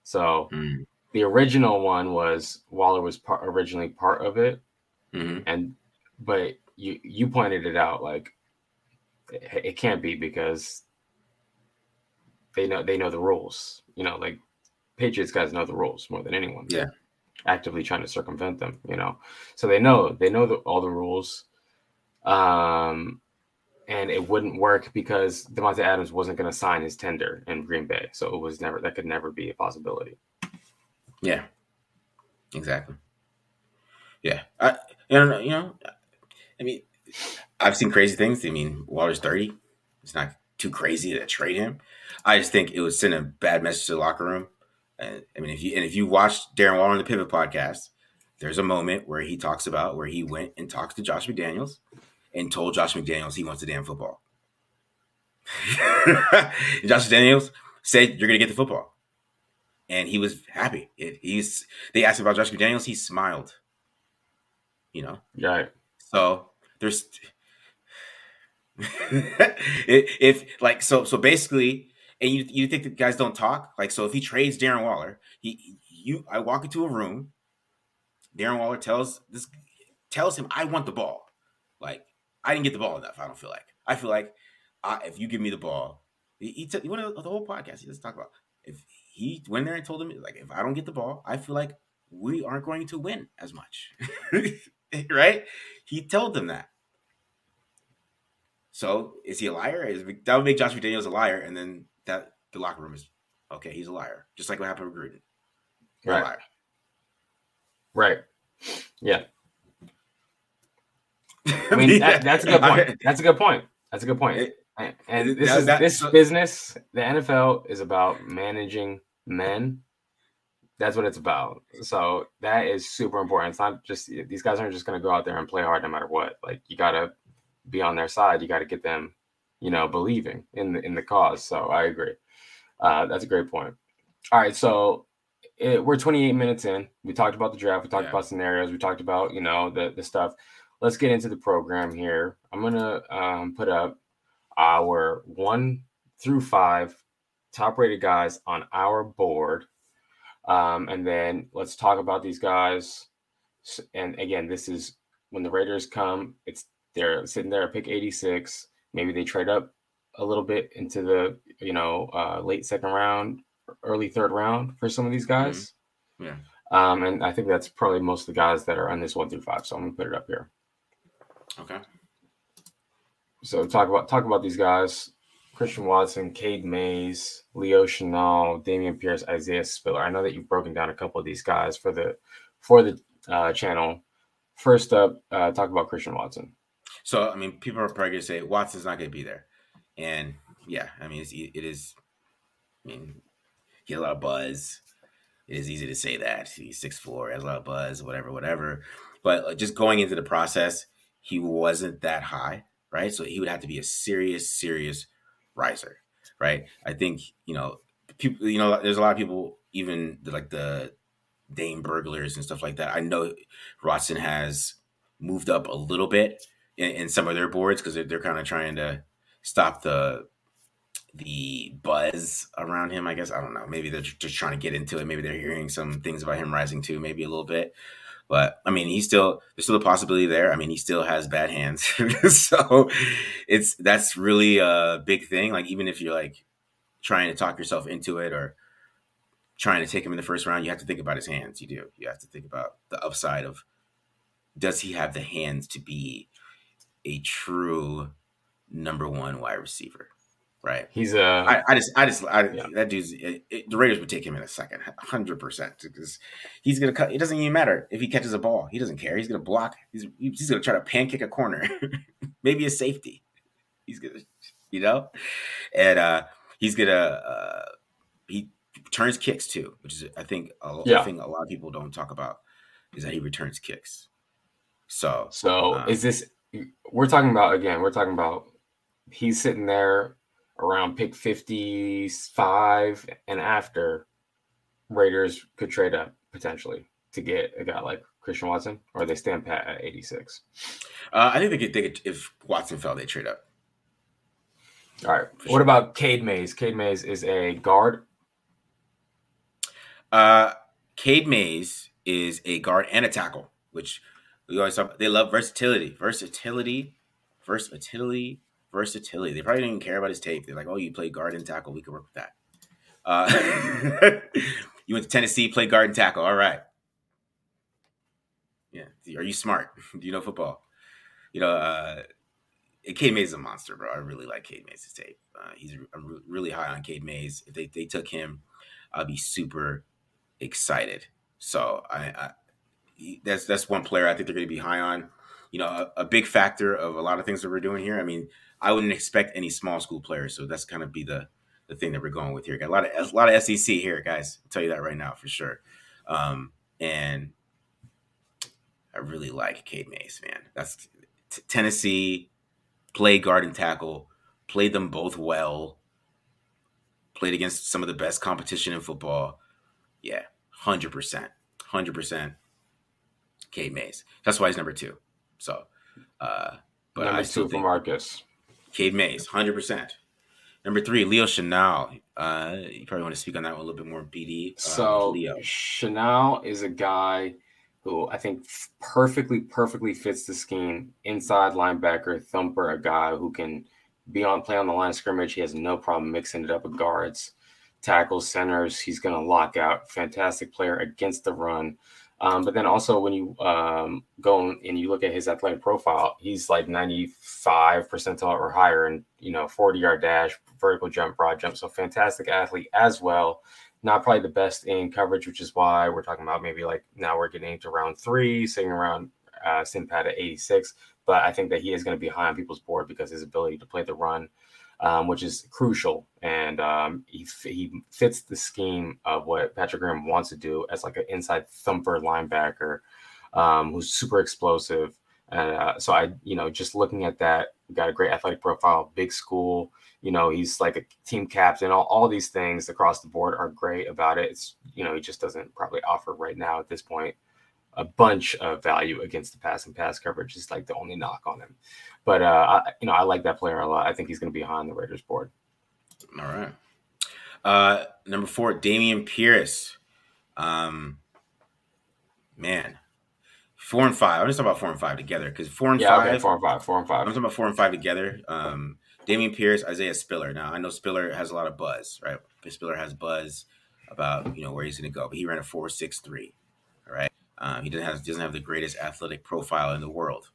So mm. The original one was Waller was part, originally part of it, mm-hmm. and but you you pointed it out like it can't be because they know they know the rules. You know, like Patriots guys know the rules more than anyone.
Yeah,
actively trying to circumvent them. You know, so they know they know the, all the rules. Um, and it wouldn't work because Davante Adams wasn't going to sign his tender in Green Bay, so it was never that could never be a possibility.
Yeah, exactly. Yeah, I you know you know, I mean, I've seen crazy things. I mean, Waller's 30. It's not too crazy to trade him. I just think it would send a bad message to the locker room. I mean, if you and if you watched Darren Waller on the Pivot podcast, there's a moment where he talks about where he went and talked to Josh McDaniels and told Josh McDaniels he wants the damn football. Josh McDaniels said, "You're gonna get the football," and he was happy. It, he's they asked about Josh McDaniels, he smiled. You know,
right?
So there's if like so so basically and you you think the guys don't talk like so if he trades Darren Waller he you I walk into a room Darren Waller tells this tells him I want the ball like I didn't get the ball enough I don't feel like I feel like uh, if you give me the ball he, he, t- he went the whole podcast he just talk about if he went there and told him like if I don't get the ball I feel like we aren't going to win as much right he told them that so is he a liar? Is, that would make Josh McDaniels a liar, and then that the locker room is okay. He's a liar, just like what happened with Gruden.
right. Right. Yeah. I mean, yeah. That, that's a good point. That's a good point. That's a good point. It, and this is that, this so, business. The NFL is about managing men. That's what it's about. So that is super important. It's not just these guys aren't just going to go out there and play hard no matter what. Like you got to be on their side. You got to get them, you know, believing in the in the cause. So I agree. Uh, that's a great point. All right, so it, we're 28 minutes in. We talked about the draft. We talked yeah. about scenarios. We talked about you know the the stuff. Let's get into the program here. I'm gonna um, put up our one through five top rated guys on our board. Um, and then let's talk about these guys. And again, this is when the Raiders come, it's they're sitting there at pick 86. Maybe they trade up a little bit into the you know uh, late second round, early third round for some of these mm-hmm. guys.
Mm-hmm. Yeah.
Um, and I think that's probably most of the guys that are on this one through five. So I'm gonna put it up here.
Okay.
So talk about talk about these guys: Christian Watson, Cade Mays, Leo Chenal, Dameon Pierce, Isaiah Spiller. I know that you've broken down a couple of these guys for the for the uh, channel. First up, uh, talk about Christian Watson.
So I mean, people are probably going to say Watson's not going to be there, and yeah, I mean, it's, it is. I mean, he had a lot of buzz. It is easy to say that he's six four, has a lot of buzz, whatever, whatever. But just going into the process, he wasn't that high, right? So he would have to be a serious, serious riser, right? I think you know, people. You know, there's a lot of people, even like the Dane Bruglers and stuff like that. I know Watson has moved up a little bit in, in some of their boards because they're, they're kind of trying to stop the the buzz around him. I guess I don't know. Maybe they're just trying to get into it. Maybe they're hearing some things about him rising too. Maybe a little bit. But I mean, he's still there's still a possibility there. I mean, he still has bad hands, so it's that's really a big thing. Like even if you're like trying to talk yourself into it or trying to take him in the first round, you have to think about his hands. You do. You have to think about the upside of does he have the hands to be a true number one wide receiver? Right.
He's a.
I, I just, I just, I,
Yeah.
that dude's. It, it- the Raiders would take him in a second, hundred percent, because he's gonna cut. It doesn't even matter if he catches a ball. He doesn't care. He's gonna block. He's he's gonna try to pancake a corner, maybe a safety. He's gonna, you know, and uh he's gonna. uh He returns kicks too, which is I think a
Yeah.
thing a lot of people don't talk about is that he returns kicks. So
So
Uh,
is this? We're talking about again. We're talking about he's sitting there around pick fifty-five and after. Raiders could trade up potentially to get a guy like Christian Watson, or they stand pat at eighty-six.
uh, I think they could. They could if Watson fell, they trade up.
All right.
For
what
sure.
about Cade Mays? Cade Mays is a guard.
Uh, Cade Mays is a guard and a tackle, which we always talk. They love versatility, versatility, versatility, versatility. They probably didn't care about his tape. They're like, "Oh, you play guard and tackle. We can work with that." Uh, you went to Tennessee, play guard and tackle. All right. Yeah. Are you smart? Do you know football? You know, uh, Cade Mays is a monster, bro. I really like Cade Mays' tape. Uh, he's I'm re- really high on Cade Mays. If they, they took him, I'd be super excited. So I, I that's that's one player I think they're going to be high on. You know, a, a big factor of a lot of things that we're doing here. I mean, I wouldn't expect any small school players, so that's kind of be the the thing that we're going with here. Got a lot of a lot of SEC here, guys. I'll tell you that right now for sure. Um, and I really like Cade Mays, man. That's t- Tennessee. Play guard and tackle. Played them both well. Played against some of the best competition in football. Yeah, hundred percent, hundred percent. Cade Mays. That's why he's number two. So, uh, but
Number
I still
two for
think
Marcus.
Cade Mays, hundred percent. Number three, Leo Chenal. Uh, you probably want to speak on that one a little bit more, BD. Uh,
So
Leo.
Chenal is a guy who I think perfectly, perfectly fits the scheme. Inside linebacker, thumper, a guy who can be on play on the line of scrimmage. He has no problem mixing it up with guards, tackles, centers. He's going to lock out. Fantastic player against the run. Um, but then also when you um, go and you look at his athletic profile, he's like 95 percentile or higher, and you know 40 yard dash, vertical jump, broad jump. So fantastic athlete as well not probably the best in coverage, which is why we're talking about maybe like now we're getting into round three, sitting around uh, Simpat at 86. But I think that he is going to be high on people's board because his ability to play the run, um, which is crucial, and um, he he fits the scheme of what Patrick Graham wants to do as like an inside thumper linebacker, um, who's super explosive. And uh, so I, you know, just looking at that, got a great athletic profile, big school, you know he's like a team captain. All, all these things across the board are great about it. It's you know he just doesn't probably offer right now at this point a bunch of value against the pass and pass coverage is like the only knock on him but uh I, you know i like that player a lot i think he's going to be high on the raiders board
All right. Uh, number four, Dameon Pierce. Um, man, four and five. I'm just talking about four and five together because four and
yeah
five.
okay, four and five four and five.
I'm talking about four and five together. Um, Dameon Pierce, Isaiah Spiller. Now I know Spiller has a lot of buzz, right? Spiller has buzz about you know where he's going to go, but he ran a four six three. Um, he doesn't have doesn't have the greatest athletic profile in the world,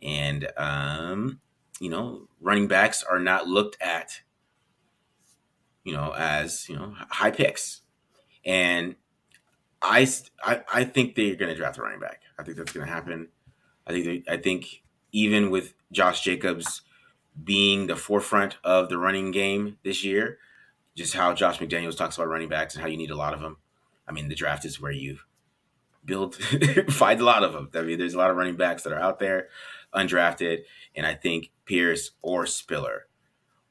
and um, you know running backs are not looked at, you know, as you know high picks, and I I, I think they're going to draft a running back. I think that's going to happen. I think they, I think even with Josh Jacobs being the forefront of the running game this year, just how Josh McDaniels talks about running backs and how you need a lot of them. I mean, the draft is where you build, find a lot of them. I mean, there's a lot of running backs that are out there, undrafted, and I think Pierce or Spiller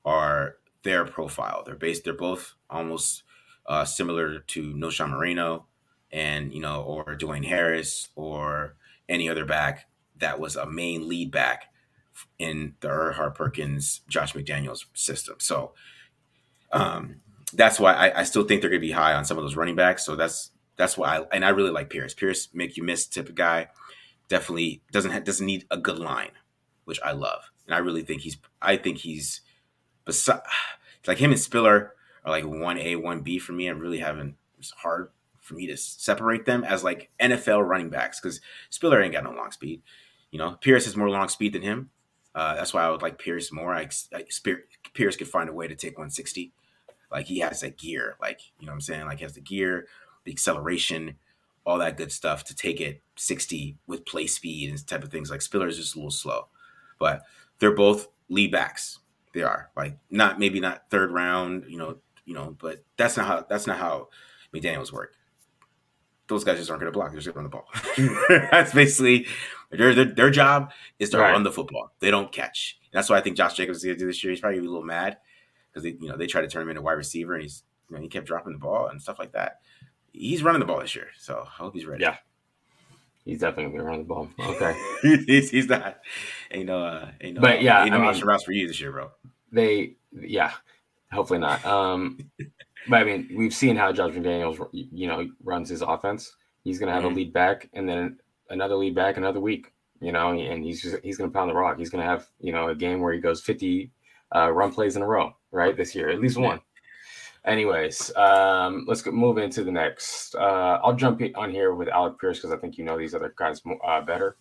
are their profile. They're based. They're both almost uh, similar to Knowshon Moreno. and you know, or Dwayne Harris or any other back that was a main lead back in the Erhardt Perkins, Josh McDaniels system. So um, that's why I, I still think they're going to be high on some of those running backs. So that's that's why I and I really like Pierce. Pierce make you miss type of guy. Definitely doesn't doesn't need a good line, which I love. And I really think he's I think he's beside like him and Spiller are like one A one B for me. I'm really having it's hard for me to separate them as like NFL running backs because Spiller ain't got no long speed. You know, Pierce has more long speed than him. Uh, that's why I would like Pierce more. I, I Pierce could find a way to take 160. Like he has that gear, like you know what I'm saying. Like he has the gear, the acceleration, all that good stuff to take it 60 with play speed and type of things. Like Spiller is just a little slow, but they're both lead backs. They are like not maybe not third round, you know, you know, but that's not how that's not how McDaniel's work those guys just aren't going to block. They're just going to run the ball. That's basically their, their, their job is to right. run the football. They don't catch. And that's why I think Josh Jacobs is going to do this year. He's probably a little mad because they you know they tried to turn him into wide receiver and he's you know he kept dropping the ball and stuff like that. He's running the ball this year, so I hope he's ready.
Yeah. He's definitely gonna run the ball. Okay,
he's, he's not. Ain't no, uh, ain't no.
But yeah,
ain't no
I
mean, routes for you this year, bro.
They, yeah, hopefully not. Um, but I mean, we've seen how Josh McDaniels, you know, runs his offense. He's going to have mm-hmm. a lead back and then another lead back another week, you know, and he's just, he's going to pound the rock. He's going to have, you know, a game where he goes 50 uh, run plays in a row, right? This year, at least one. Anyways, um, let's go, move into the next. Uh, I'll jump on here with Alec Pierce because I think you know these other guys uh, better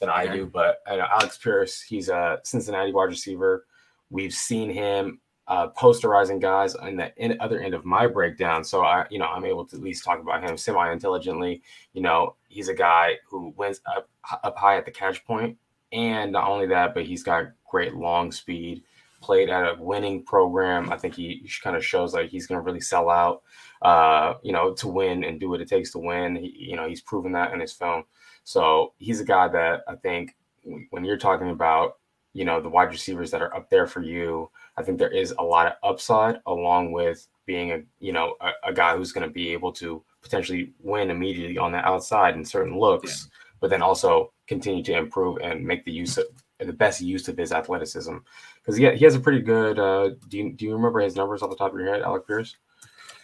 than I do. But uh, Alec Pierce, he's a Cincinnati wide receiver. We've seen him uh, posterizing guys on the in, other end of my breakdown. So I, you know, I'm able to at least talk about him semi-intelligently. You know, he's a guy who wins up up high at the catch point, and not only that, but he's got great long speed. Played at a winning program. I think he kind of shows like he's going to really sell out. Uh, you know, to win and do what it takes to win. He, you know, he's proven that in his film. So he's a guy that I think when you're talking about, you know, the wide receivers that are up there for you I think there is a lot of upside along with being a you know a, a guy who's going to be able to potentially win immediately on the outside in certain looks, yeah. but then also continue to improve and make the use of the best use of his athleticism because he, he has a pretty good. Uh, do you do you remember his numbers off the top of your head, Alec Pierce?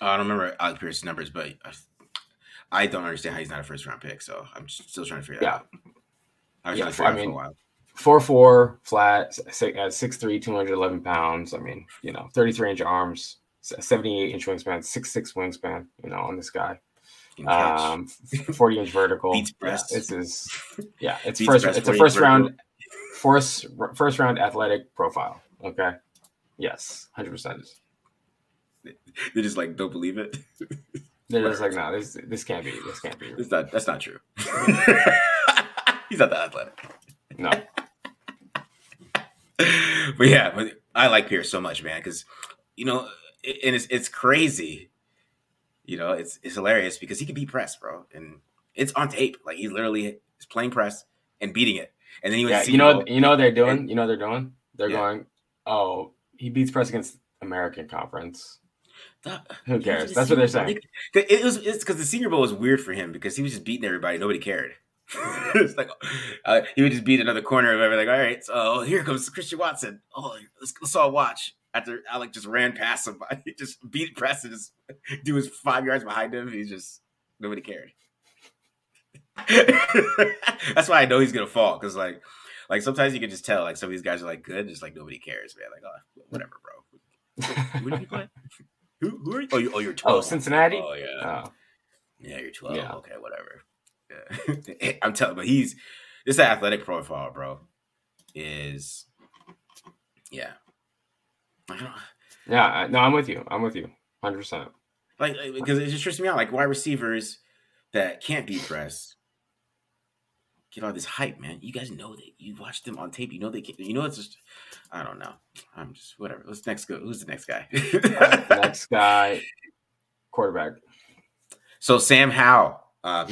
Uh, I don't remember Alec Pierce's numbers, but I, I, don't understand how he's not a first round pick. So I'm still trying to figure that yeah. out. I was
yeah, trying to figure I mean, for a while four four flat, uh, six three, 211 pounds. I mean, you know, 33 inch arms, 78 inch wingspan, six six wingspan. You know, on this guy. Um, 40 inch vertical. Beats breast. Yeah, it's his. Yeah, it's Beats first. It's a first round, first first round athletic profile. Okay. Yes, hundred percent.
They just like don't believe it.
They're just like, no, this this can't be. This can't be.
It's not. That's not true. He's not that athletic.
No.
but yeah, but I like Pierce so much, man, because you know, and it's it's crazy. You know, it's it's hilarious because he can beat press, bro, and it's on tape. Like he literally is playing press and beating it, and then he
yeah, you know, you know what they're doing. And, you know what they're doing. They're yeah. going, oh, he beats press against American Conference. Who cares? That's what they're saying.
It was it's because the Senior Bowl was weird for him because he was just beating everybody. Nobody cared. it's like uh, he would just beat another corner of everything. Like, all right, so here comes Christian Watson. Oh, let's, let's all watch. After Alec just ran past him, he just beat Preston, just do his five yards behind him. He's just nobody cared. That's why I know he's gonna fall because like, like sometimes you can just tell like some of these guys are like good, just like nobody cares, man. Like, oh, whatever, bro. Who did you play? Who, who are you? Oh, you, oh, you're oh, twelve.
Oh, Cincinnati.
Oh yeah. Oh. Yeah, you're twelve. Yeah. Okay, whatever. I'm telling, but he's this athletic profile, bro. Is yeah,
yeah. No, I'm with you. I'm with you, hundred percent.
Like because it just trips me out. Like wide receivers that can't be pressed get all this hype, man. You guys know that you watch them on tape. You know they can. You know it's just. I don't know. I'm just whatever. Let's next go. Who's the next guy?
next guy, quarterback.
So Sam Howell uh,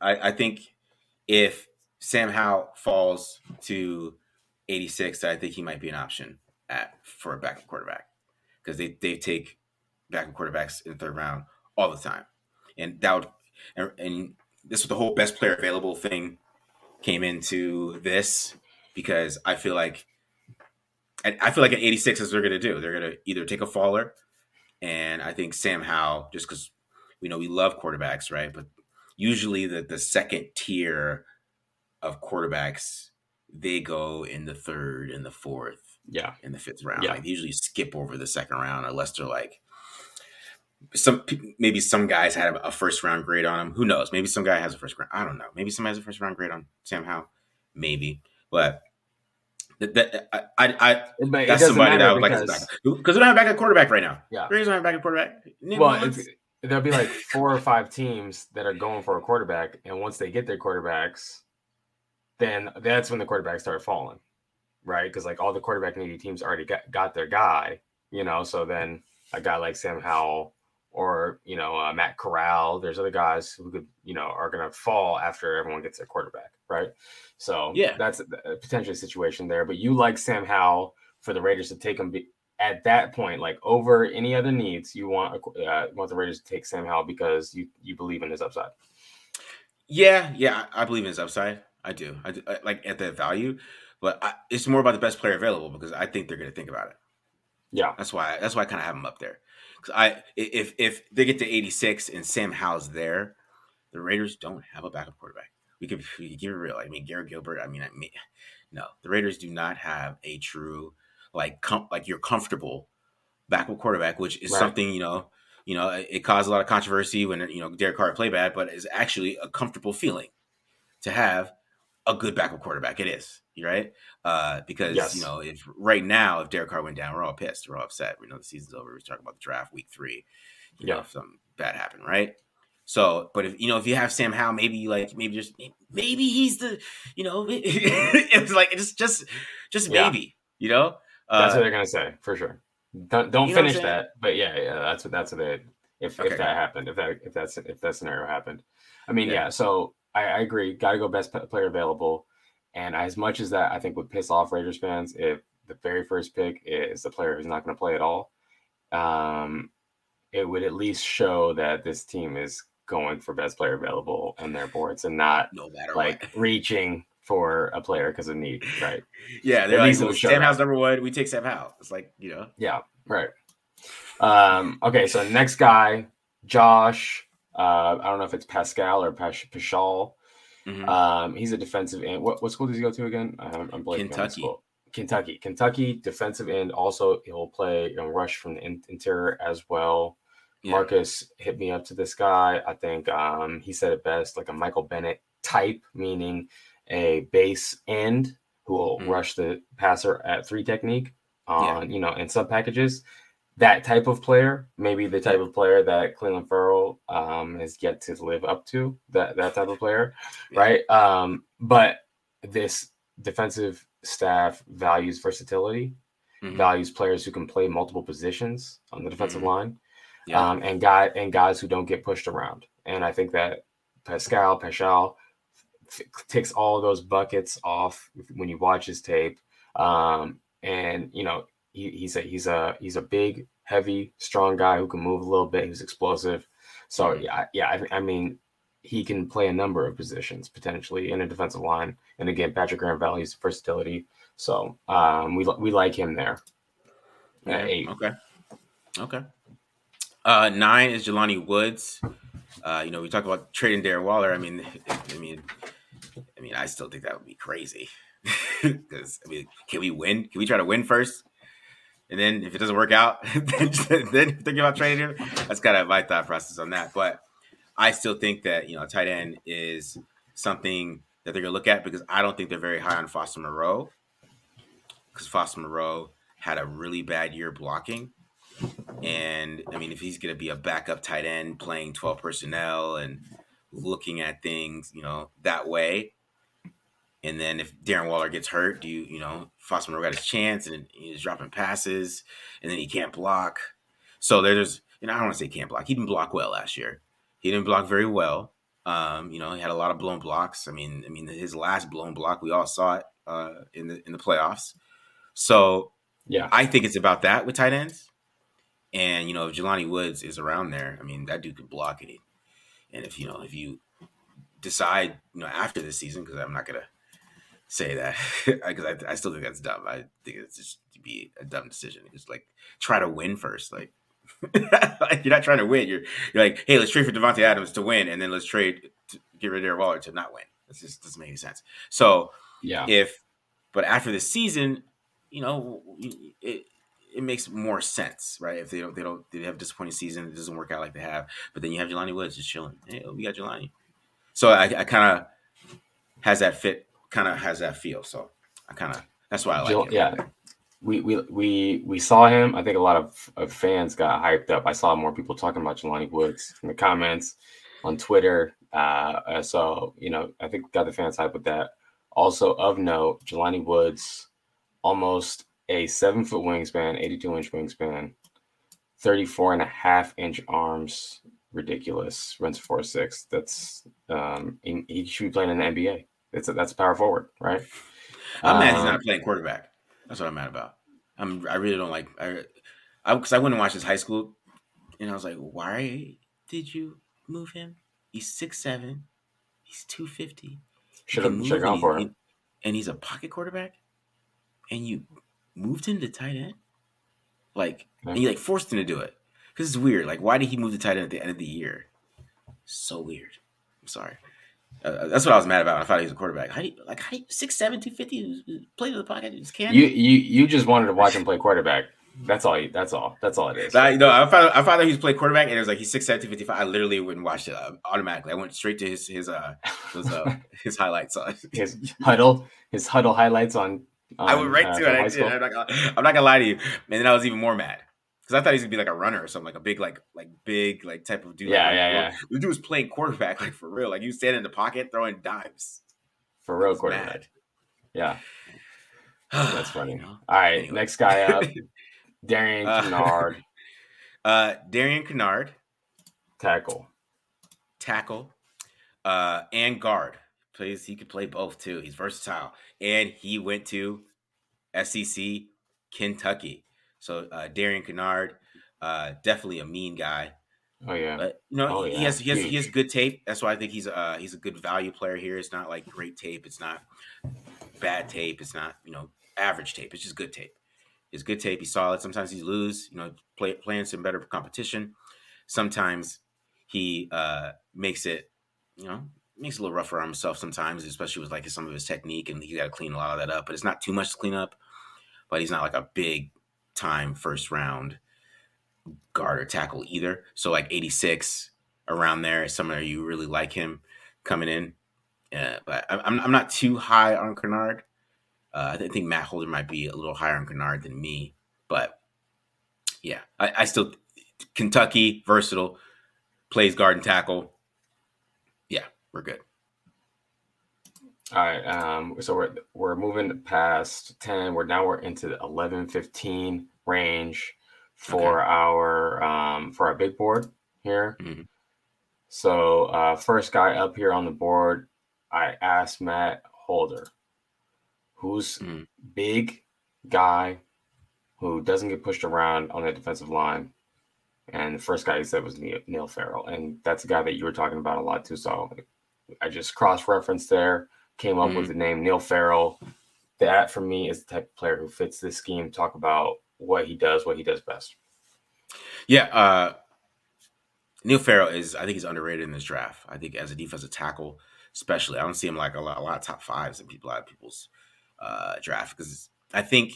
I, I think if Sam Howell falls to 86, I think he might be an option at for a backup quarterback because they, they take backup quarterbacks in the third round all the time. And that would and, and this was the whole best player available thing came into this because I feel like I feel like at 86 is they're going to do. They're going to either take a faller, and I think Sam Howell, just because we know we love quarterbacks, right? But usually the the second tier of quarterbacks they go in the third and the fourth,
yeah,
in the fifth round.
Yeah.
Like they usually skip over the second round unless they're like some maybe some guys had a first round grade on him. Who knows? Maybe some guy has a first round. I don't know. Maybe somebody has a first round grade on Sam Howell. Maybe, but that, that I, I,
But it
that's somebody that I
matter
would like
because-
as a because we don't have a backup quarterback right now.
Yeah.
Raiders don't have a backup quarterback. Nick
Well, Mullens- there'll be like four or five teams that are going for a quarterback, and once they get their quarterbacks, then that's when the quarterbacks start falling, right? Because like all the quarterback needy teams already got, got their guy, you know. So then a guy like Sam Howell or you know uh, Matt Corral, there's other guys who could you know are going to fall after everyone gets their quarterback, right? So
Yeah.
that's a, a potentially situation there. But you like Sam Howell for the Raiders to take him be, at that point, like over any other needs, you want a uh, want the Raiders to take Sam Howell because you you believe in his upside.
Yeah, yeah, I I believe in his upside. I do. I, do, I like at that value, but I, it's more about the best player available because I think they're going to think about it.
Yeah,
That's why. That's why I kind of have him up there. Because I, if if they get to eighty six and Sam Howell's there, the Raiders don't have a backup quarterback. We could, we could give it real. I mean, Garrett Gilbert. I mean, I mean, no, the Raiders do not have a true like com- like you're comfortable backup quarterback, which is
Right.
something you know. You know, it, it caused a lot of controversy when you know Derek Carr played bad, but it's actually a comfortable feeling to have a good backup quarterback. It is, right? Uh, because
Yes.
you know, if right now if Derek Carr went down, we're all pissed, we're all upset. We know the season's over. We're talking about the draft week three. You know, if something bad happened, right? So, but if you know, if you have Sam Howell, maybe like maybe just maybe he's the, you know, it's like just just just
Yeah.
maybe, you know.
that's
Uh,
what they're gonna say for sure. Don't don't
You know what I'm
finish that, but yeah, yeah, that's what that's what they if
Okay.
if that happened, if that if that's if that scenario happened. I mean,
Yeah.
yeah. So I, I agree. Got to go best player available. And as much as that, I think would piss off Raiders fans if the very first pick is the player who's not going to play at all. Um, it would at least show that this team is going for best player available on their boards and not
no matter
like
what.
reaching for a player because of need, right?
Yeah, they're
at
like
least
well, Sam. Howell's number one. We take Sam Howell. It's like you know.
Yeah, right. Um, okay, so next guy, Josh. Uh, I don't know if it's Paschal or Pash- Pashal.
Mhm.
Um, he's a defensive end. What, what school does he go to again? I'm, I'm blanking
Kentucky.
Kentucky. Kentucky defensive end. Also, he'll play and rush from the in- interior as well.
Yeah.
Marcus hit me up to this guy. I think um, he said it best, like a Michael Bennett type, meaning a base end who will
Mhm.
rush the passer at three technique on you know in sub packages. That type of player, maybe the type of player that Clelin Ferrell um, has yet to live up to. That that type of player, right? Um, but this defensive staff values versatility,
Mhm.
values players who can play multiple positions on the defensive
Mhm.
line
Yeah.
um, and guy and guys who don't get pushed around. And I think that Paschal Paschal f- ticks all of those buckets off when you watch his tape. Um, and you know he, he's a he's a he's a big, heavy, strong guy who can move a little bit. He's explosive. So
Mhm.
yeah, yeah. I, I mean, he can play a number of positions potentially in a defensive line. And again, Patrick Graham values versatility. So um, we we like him there.
Yeah,
eight.
Okay. Okay. Uh, nine is Jelani Woods. Uh, you know, we talk about trading Darren Waller. I mean, I mean, I mean, I still think that would be crazy. Because I mean, can we win? Can we try to win first? And then if it doesn't work out, then, thinking about trading him. That's kind of my thought process on that. But I still think that you know, tight end is something that they're gonna look at because I don't think they're very high on Foster Moreau. Because Foster Moreau had a really bad year blocking. And I mean, if he's going to be a backup tight end playing 12 personnel and looking at things, you know, that way. And then if Darren Waller gets hurt, do you, you know, Foster Moreau got his chance and he's dropping passes and then he can't block. So there's, you know, I don't want to say can't block. He didn't block well last year. He didn't block very well. Um, you know, he had a lot of blown blocks. I mean, I mean, his last blown block, we all saw it uh, in the in the playoffs. So
Yeah.
I think it's about that with tight ends. And you know, if Jelani Woods is around there, I mean, that dude could block it. And if you know if you decide you know after this season, because I'm not gonna say that because I, I still think that's dumb. I think it's just to be a dumb decision. It's like try to win first, like. like you're not trying to win. You're you're like, hey, let's trade for Davante Adams to win, and then let's trade to get rid of Darren Waller to not win. It just doesn't make any sense. So
Yeah.
if but after the season, you know, it it makes more sense, right? If they don't they don't they have a disappointing season, it doesn't work out like they have. But then you have Jelani Woods just chilling. Hey, we got Jelani. So I, I kind of has that fit, kind of has that feel. So I kind of that's why I like
Jel-
him.
yeah. We, we we we saw him. I think a lot of, of fans got hyped up. I saw more people talking about Jelani Woods in the comments on Twitter. Uh, uh, so you know, I think got the fans hyped with that. Also of note, Jelani Woods, almost a seven foot wingspan, 82 inch wingspan, 34 and a half inch arms. Ridiculous. Runs four six. That's um he, he should be playing in the NBA. It's a, that's a power forward, right?
I'm mad he's
Um,
not playing quarterback. That's what I'm mad about. I'm I really don't like I I because I went and watched his high school, and I was like, why did you move him? He's six seven, he's two fifty.
Should have should gone for him.
And he's a pocket quarterback, and you moved him to tight end, like
Yeah.
and you like forced him to do it because it's weird. Like, why did he move to tight end at the end of the year? So weird. I'm sorry. Uh, that's what I was mad about. I thought he was a quarterback. How do you, like how do you, six seven two fifty play to the pocket? You Just can't.
You you you just wanted to watch him play quarterback. That's all. You, that's all. That's all it is.
I, no, I found I found out he was playing quarterback, and it was like he's six seven two fifty five. I literally wouldn't watch it uh, automatically. I went straight to his his uh his uh his highlights. on
His huddle, his huddle highlights on.
I
on,
went right
uh,
to it. I did. I'm not, gonna, I'm not gonna lie to you. And then I was even more mad because I thought he was gonna be like a runner or something, like a big, like, like big, like type of dude.
Yeah,
like,
yeah,
like,
yeah.
The dude was playing quarterback, like for real. Like you standing in the pocket throwing dimes.
for real
was
quarterback.
mad.
Yeah, that's funny. All right,
Anyway.
next guy up, Darian
Uh,
Kinnard,
Uh, Darian Kinnard,
tackle.
tackle, uh, and guard. Plays. He could play both too. He's versatile, and he went to SEC Kentucky. So uh, Darian Kinnard, uh, definitely a mean guy.
Oh yeah,
But you know,
Oh,
he
yeah.
has he has he has good tape. That's why I think he's uh he's a good value player here. It's not like great tape. It's not bad tape. It's not you know average tape. It's just good tape. It's good tape. He's solid. Sometimes he's lose. You know, play, playing some better competition. Sometimes he uh makes it you know makes it a little rougher on himself. Sometimes, especially with like some of his technique, and he got to clean a lot of that up. But it's not too much to clean up. But he's not like a big time first round guard or tackle either. So like 86 around there is somewhere you really like him coming in. Uh, but I'm, I'm not too high on Kinnard. Uh, I think Matt Holder might be a little higher on Kinnard than me. But yeah, I, I still Kentucky versatile plays guard and tackle. Yeah, we're good.
All right. Um, so we're we're moving past ten. We're now we're into the 11, 15 range for our um for our big board here.
Mhm.
So uh first guy up here on the board, I asked Matt Holder, who's
Mhm.
big guy who doesn't get pushed around on the defensive line. And the first guy he said was Neil, Neil Farrell. And that's a guy that you were talking about a lot too. So I just cross referenced there, came up with the name Neil Farrell. That for me is the type of player who fits this scheme. Talk about what he does, what he does best.
Yeah, uh, Neil Farrell is. I think he's underrated in this draft. I think as a defensive tackle, especially, I don't see him like a lot, a lot of top fives in people, a lot of people's uh, draft because I think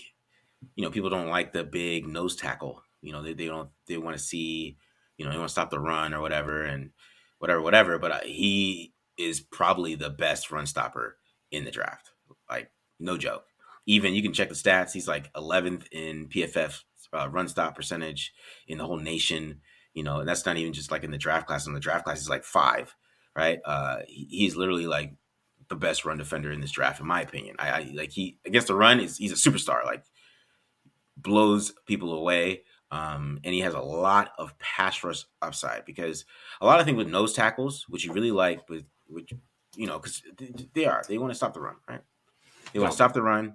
you know people don't like the big nose tackle. You know, they, they don't they want to see you know they want to stop the run or whatever and whatever whatever. But uh, he is probably the best run stopper in the draft. Like no joke. Even you can check the stats. He's like 11th in PFF uh, run stop percentage in the whole nation. You know, and that's not even just like in the draft class. In the draft class, he's like five, right? Uh, he's literally like the best run defender in this draft, in my opinion. I, I like he against the run is he's a superstar. Like blows people away. Um, and he has a lot of pass rush upside because a lot of things with nose tackles, which you really like, with which you know, because they are they want to stop the run, right? They want to stop the run.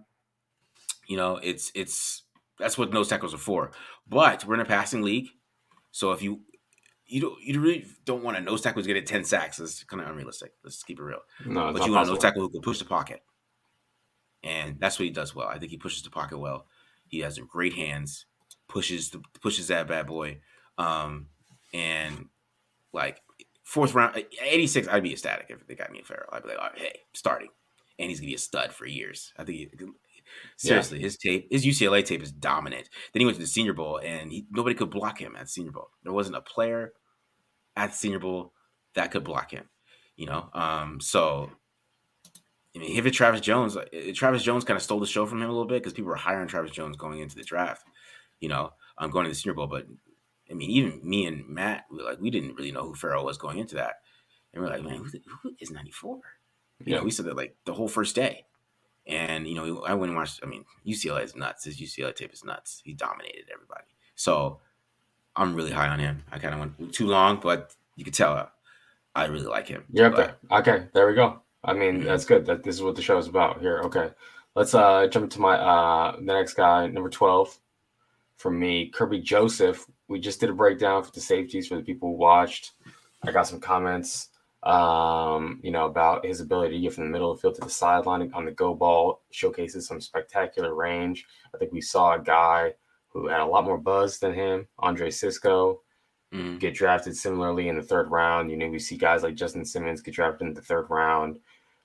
You know, it's it's that's what nose tackles are for. But we're in a passing league, so if you you don't you really don't want a nose tackle who's getting ten sacks. It's kind of unrealistic. Let's keep it real.
No,
but you want a nose tackle who can push the pocket, and that's what he does well. I think he pushes the pocket well. He has great hands, pushes the pushes that bad boy, um, and like fourth round, eighty six. I'd be ecstatic if they got me a Farrell. I'd be like, hey, starting, and he's gonna be a stud for years. I think. He, seriously, yeah. his tape, his UCLA tape is dominant. Then he went to the Senior Bowl, and he, nobody could block him at Senior Bowl. There wasn't a player at Senior Bowl that could block him. You know, um, so I mean, if it Travis Jones, uh, Travis Jones kind of stole the show from him a little bit because people were hiring Travis Jones going into the draft. You know, um, going to the Senior Bowl, but I mean, even me and Matt, we like we didn't really know who Farrell was going into that, and we're like, man, who, who is ninety four? You yeah. know, we said that like the whole first day, and you know, I went and watched. I mean, UCLA is nuts. His UCLA tape is nuts. He dominated everybody. So I'm really high on him. I kind of went too long, but you could tell I really like him.
You're up there. Okay, there we go. I mean, mm-hmm. that's good. That this is what the show is about here. Okay, let's uh jump to my uh the next guy, number twelve, for me, Kerby Joseph. We just did a breakdown for the safeties for the people who watched. I got some comments, um, you know, about his ability to get from the middle of the field to the sideline on the go ball, showcases some spectacular range. I think we saw a guy who had a lot more buzz than him, Andre Cisco, mm. get drafted similarly in the third round. You know, we see guys like Justin Simmons get drafted in the third round.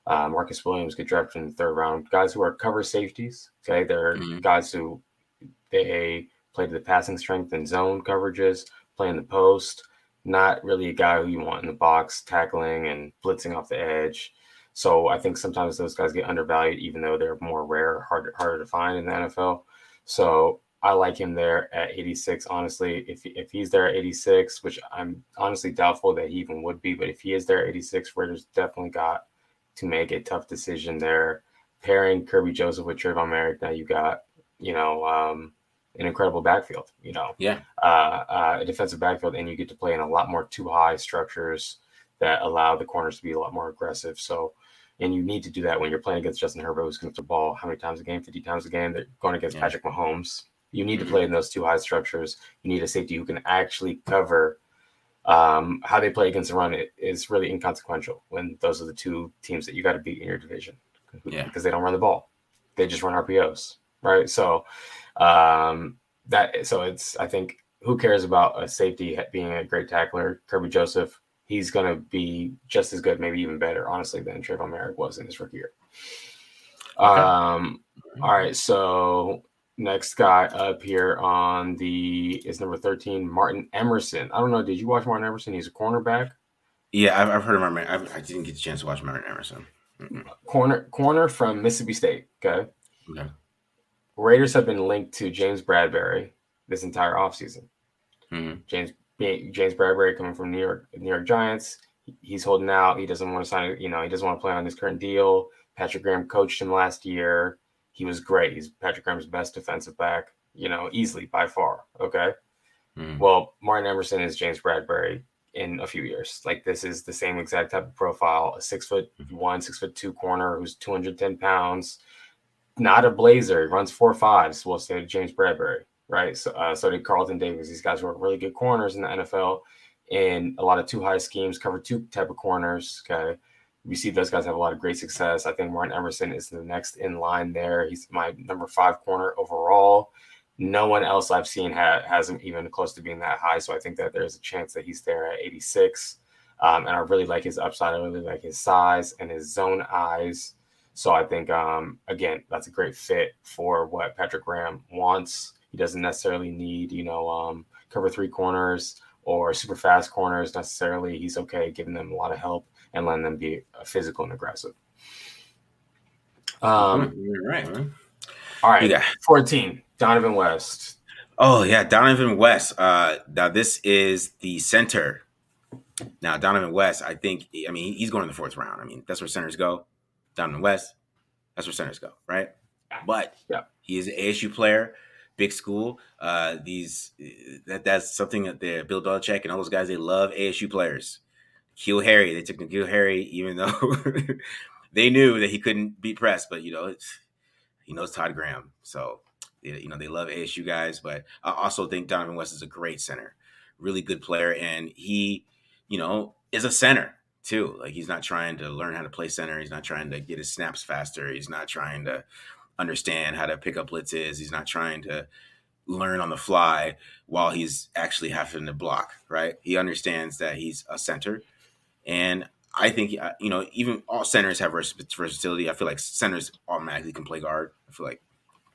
Uh, Marcus Williams get drafted in the third round. Guys who are cover safeties. Okay, they're mm. guys who they play to the passing strength and zone coverages, play in the post. Not really a guy who you want in the box, tackling and blitzing off the edge. So I think sometimes those guys get undervalued, even though they're more rare, harder harder to find in the NFL. So I like him there at 86. Honestly, if if he's there at 86, which I'm honestly doubtful that he even would be, but if he is there at 86, Raiders definitely got to make a tough decision there. Pairing Kerby Joseph with Tre'von Moehrig, now you got you know um, an incredible backfield. You know,
yeah,
uh, uh, a defensive backfield, and you get to play in a lot more two high structures that allow the corners to be a lot more aggressive. So and you need to do that when you're playing against Justin Herbert, who's going to the ball how many times a game? 50 times a game. They're going against yeah. Patrick Mahomes. You need to play in those two high structures. You need a safety who can actually cover. Um, how they play against the run is really inconsequential when those are the two teams that you got to beat in your division.
Yeah.
Because they don't run the ball, they just run RPOs, right? So um, that so it's I think who cares about a safety being a great tackler? Kerby Joseph, he's going to be just as good, maybe even better, honestly, than Tre'von Moehrig was in his rookie year. Okay. Um, all right, so next guy up here on the is number 13 martin emerson i don't know did you watch martin emerson he's a cornerback
yeah i've, I've heard of martin i didn't get the chance to watch martin emerson
Mm-mm. corner corner from mississippi state okay
okay
raiders have been linked to james bradberry this entire offseason
mm-hmm.
james james bradberry coming from new york new york giants he's holding out he doesn't want to sign you know he doesn't want to play on his current deal patrick graham coached him last year he was great. He's Patrick Graham's best defensive back, you know, easily by far. Okay. Mm. Well, Martin Emerson is James Bradberry in a few years. Like this is the same exact type of profile, a six foot hmm. one, six foot two corner who's 210 pounds, not a blazer, he runs four fives. We'll say James Bradberry, right? So, uh, so did Carlton Davis. These guys were really good corners in the NFL and a lot of two high schemes, cover two type of corners. Okay we see those guys have a lot of great success. I think Martin Emerson is the next in line there. He's my number five corner overall. No one else I've seen ha- has him even close to being that high. So I think that there's a chance that he's there at 86. Um, and I really like his upside. I really like his size and his zone eyes. So I think, um, again, that's a great fit for what Patrick Graham wants. He doesn't necessarily need, you know, um, cover three corners or super fast corners necessarily. He's okay giving them a lot of help and letting them be physical and aggressive. Um,
right, man.
All right, yeah. 14, Dohnovan West.
Oh, yeah, Dohnovan West. Uh, now, this is the center. Now, Dohnovan West, I think, I mean, he's going in the fourth round. I mean, that's where centers go. Dohnovan West, that's where centers go, right? But
yeah.
he is an ASU player, big school. Uh, these that that's something that the Bill Belichick and all those guys they love ASU players. N'Keal Harry. They took N'Keal Harry, even though they knew that he couldn't beat press, but you know, he knows Todd Graham, so you know they love ASU guys. But I also think Dohnovan West is a great center, really good player, and he, you know, is a center too. Like he's not trying to learn how to play center. He's not trying to get his snaps faster. He's not trying to understand how to pick up blitzes. He's not trying to learn on the fly while he's actually having to block. Right? He understands that he's a center, and I think uh, you know even all centers have versatility. I feel like centers automatically can play guard. I feel like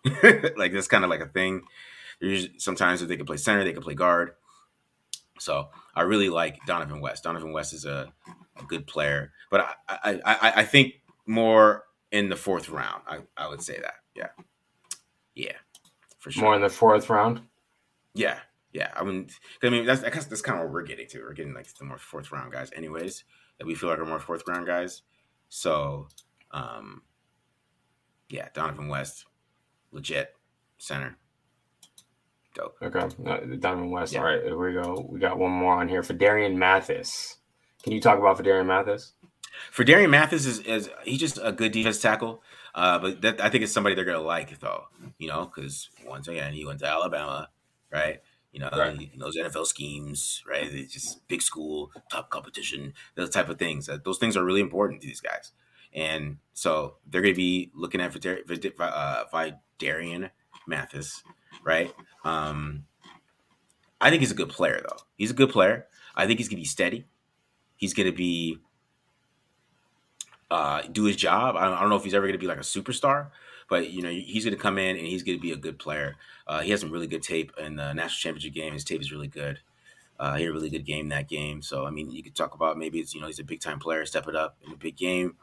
like that's kind of like a thing. There's sometimes if they can play center, they can play guard. So I really like Dohnovan West. Dohnovan West is a, a good player, but I, I, I, I think more in the fourth round. I, I would say that. Yeah, yeah,
for sure. More in the fourth round.
Yeah, yeah. I mean, I mean that's that's, that's kind of what we're getting to. We're getting like the more fourth round guys, anyways. That we feel like are more fourth round guys. So, um, yeah, Dohnovan West, legit center.
Dope. Okay, uh, Dohnovan West. Yeah. All right, here we go. We got one more on here Phidarian Mathis. Can you talk about Phidarian Mathis?
Phidarian Mathis is, is he's just a good defense tackle. Uh, but that, I think it's somebody they're gonna like though, you know, because once again he went to Alabama, right? You know, right. he knows NFL schemes, right? It's just big school, top competition, those type of things. Uh, those things are really important to these guys, and so they're gonna be looking at uh, Darian Mathis, right? Um, I think he's a good player, though. He's a good player. I think he's gonna be steady. He's gonna be uh, do his job. I don't, I don't know if he's ever gonna be like a superstar, but you know he's gonna come in and he's gonna be a good player. Uh, he has some really good tape in the national championship game. His tape is really good. Uh, he had a really good game that game. So I mean, you could talk about maybe it's you know he's a big time player, step it up in a big game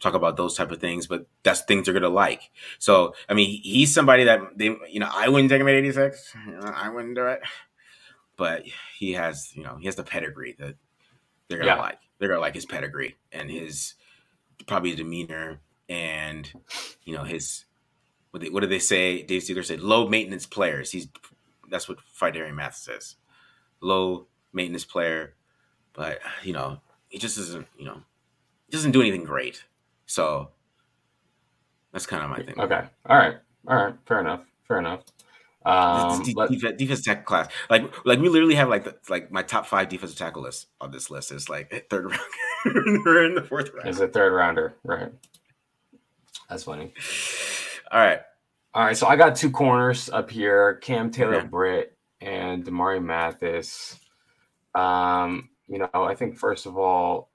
talk about those type of things, but that's things they're gonna like. So I mean, he's somebody that they, you know, I wouldn't take him at 86. You know, I wouldn't do it, but he has, you know, he has the pedigree that they're gonna yeah. like. They're gonna like his pedigree and his probably demeanor and you know his what, they, what did they say? Dave Ziegler said low maintenance players. He's that's what Phidarian Mathis. Low maintenance player, but you know he just doesn't you know he doesn't do anything great. So that's kind of my thing.
Okay. All right. All right. Fair enough. Fair enough. Um,
de- defense, defensive tackle class, like like we literally have like the, like my top five defensive tackle list on this list is like third round. We're in the fourth round.
Is a third rounder, right? That's funny.
All right,
all right. So I got two corners up here: Cam Taylor, okay. Britt, and Damari Mathis. Um, you know, I think first of all,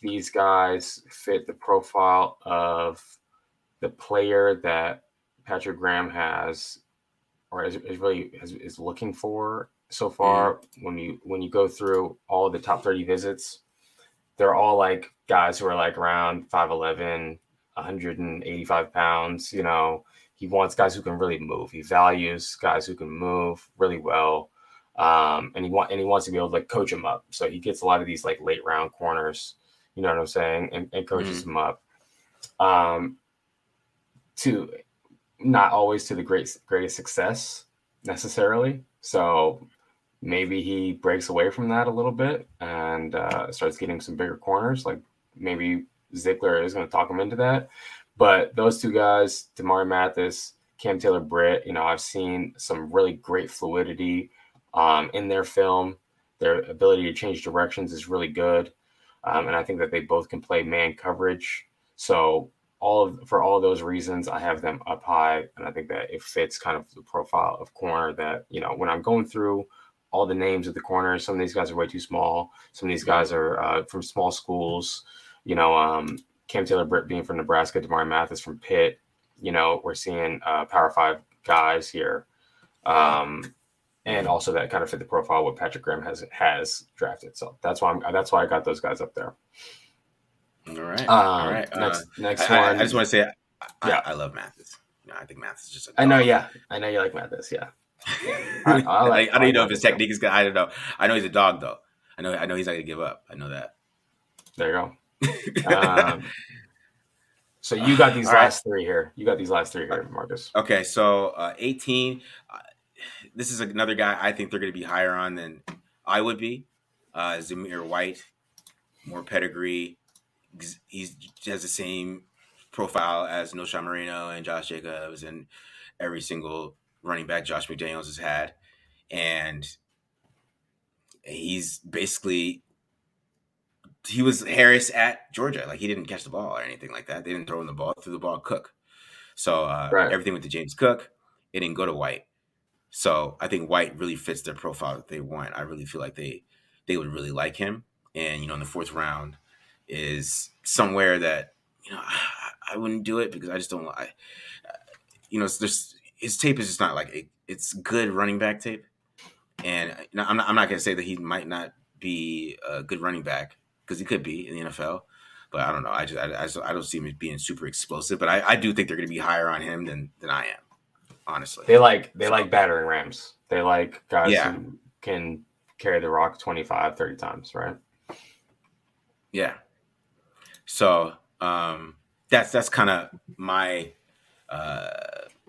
these guys fit the profile of the player that Patrick Graham has or is, is really is, is, looking for so far mm. when you when you go through all the top 30 visits they're all like guys who are like around 5'11 185 pounds you know he wants guys who can really move he values guys who can move really well um, and he want and he wants to be able to like coach him up so he gets a lot of these like late round corners you know what I'm saying, and, and coaches mm-hmm. them up. Um, to not always to the great greatest success necessarily. So maybe he breaks away from that a little bit and uh, starts getting some bigger corners. Like maybe Ziegler is going to talk him into that. But those two guys, Damari Mathis, Cam Taylor Britt, you know, I've seen some really great fluidity um, in their film. Their ability to change directions is really good. Um, and I think that they both can play man coverage. So all of for all of those reasons, I have them up high, and I think that it fits kind of the profile of corner that you know when I'm going through all the names of the corners. Some of these guys are way too small. Some of these guys are uh, from small schools. You know, um, Cam Taylor Britt being from Nebraska, Damari Mathis from Pitt. You know, we're seeing uh, Power Five guys here. Um, and also that kind of fit the profile what Patrick Graham has has drafted. So that's why I'm that's why I got those guys up there.
All right, um, all right. Next, uh, next I, one. I, just want to say, I, yeah, I, love Mathis. Know, I think Mathis is just.
I know, yeah, I know you like Mathis, yeah.
yeah. I, I, like, I, don't even know if his technique is good. I don't know. I know he's a dog though. I know. I know he's not gonna give up. I know that.
There you go. um, so you got these last right. three here. You got these last three here, Marcus.
Okay, so uh, 18 this is another guy I think they're going to be higher on than I would be. Uh, Zamir White, more pedigree. He's, he has the same profile as Knowshon Moreno and Josh Jacobs and every single running back Josh McDaniels has had. And he's basically he was Harris at Georgia. Like he didn't catch the ball or anything like that. They didn't throw him the ball, threw the ball Cook. So uh, right. everything went to James Cook. It didn't go to White. So I think White really fits their profile that they want. I really feel like they they would really like him. And you know, in the fourth round is somewhere that you know I, I wouldn't do it because I just don't. I, you know, there's his tape is just not like it, it's good running back tape. And I'm not, I'm not gonna say that he might not be a good running back because he could be in the NFL. But I don't know. I just I, I, just, I don't see him as being super explosive. But I, I do think they're going to be higher on him than than I am. Honestly,
they like they so, like battering rams. They like guys yeah. who can carry the rock 25, 30 times, right?
Yeah. So um that's that's kind of my uh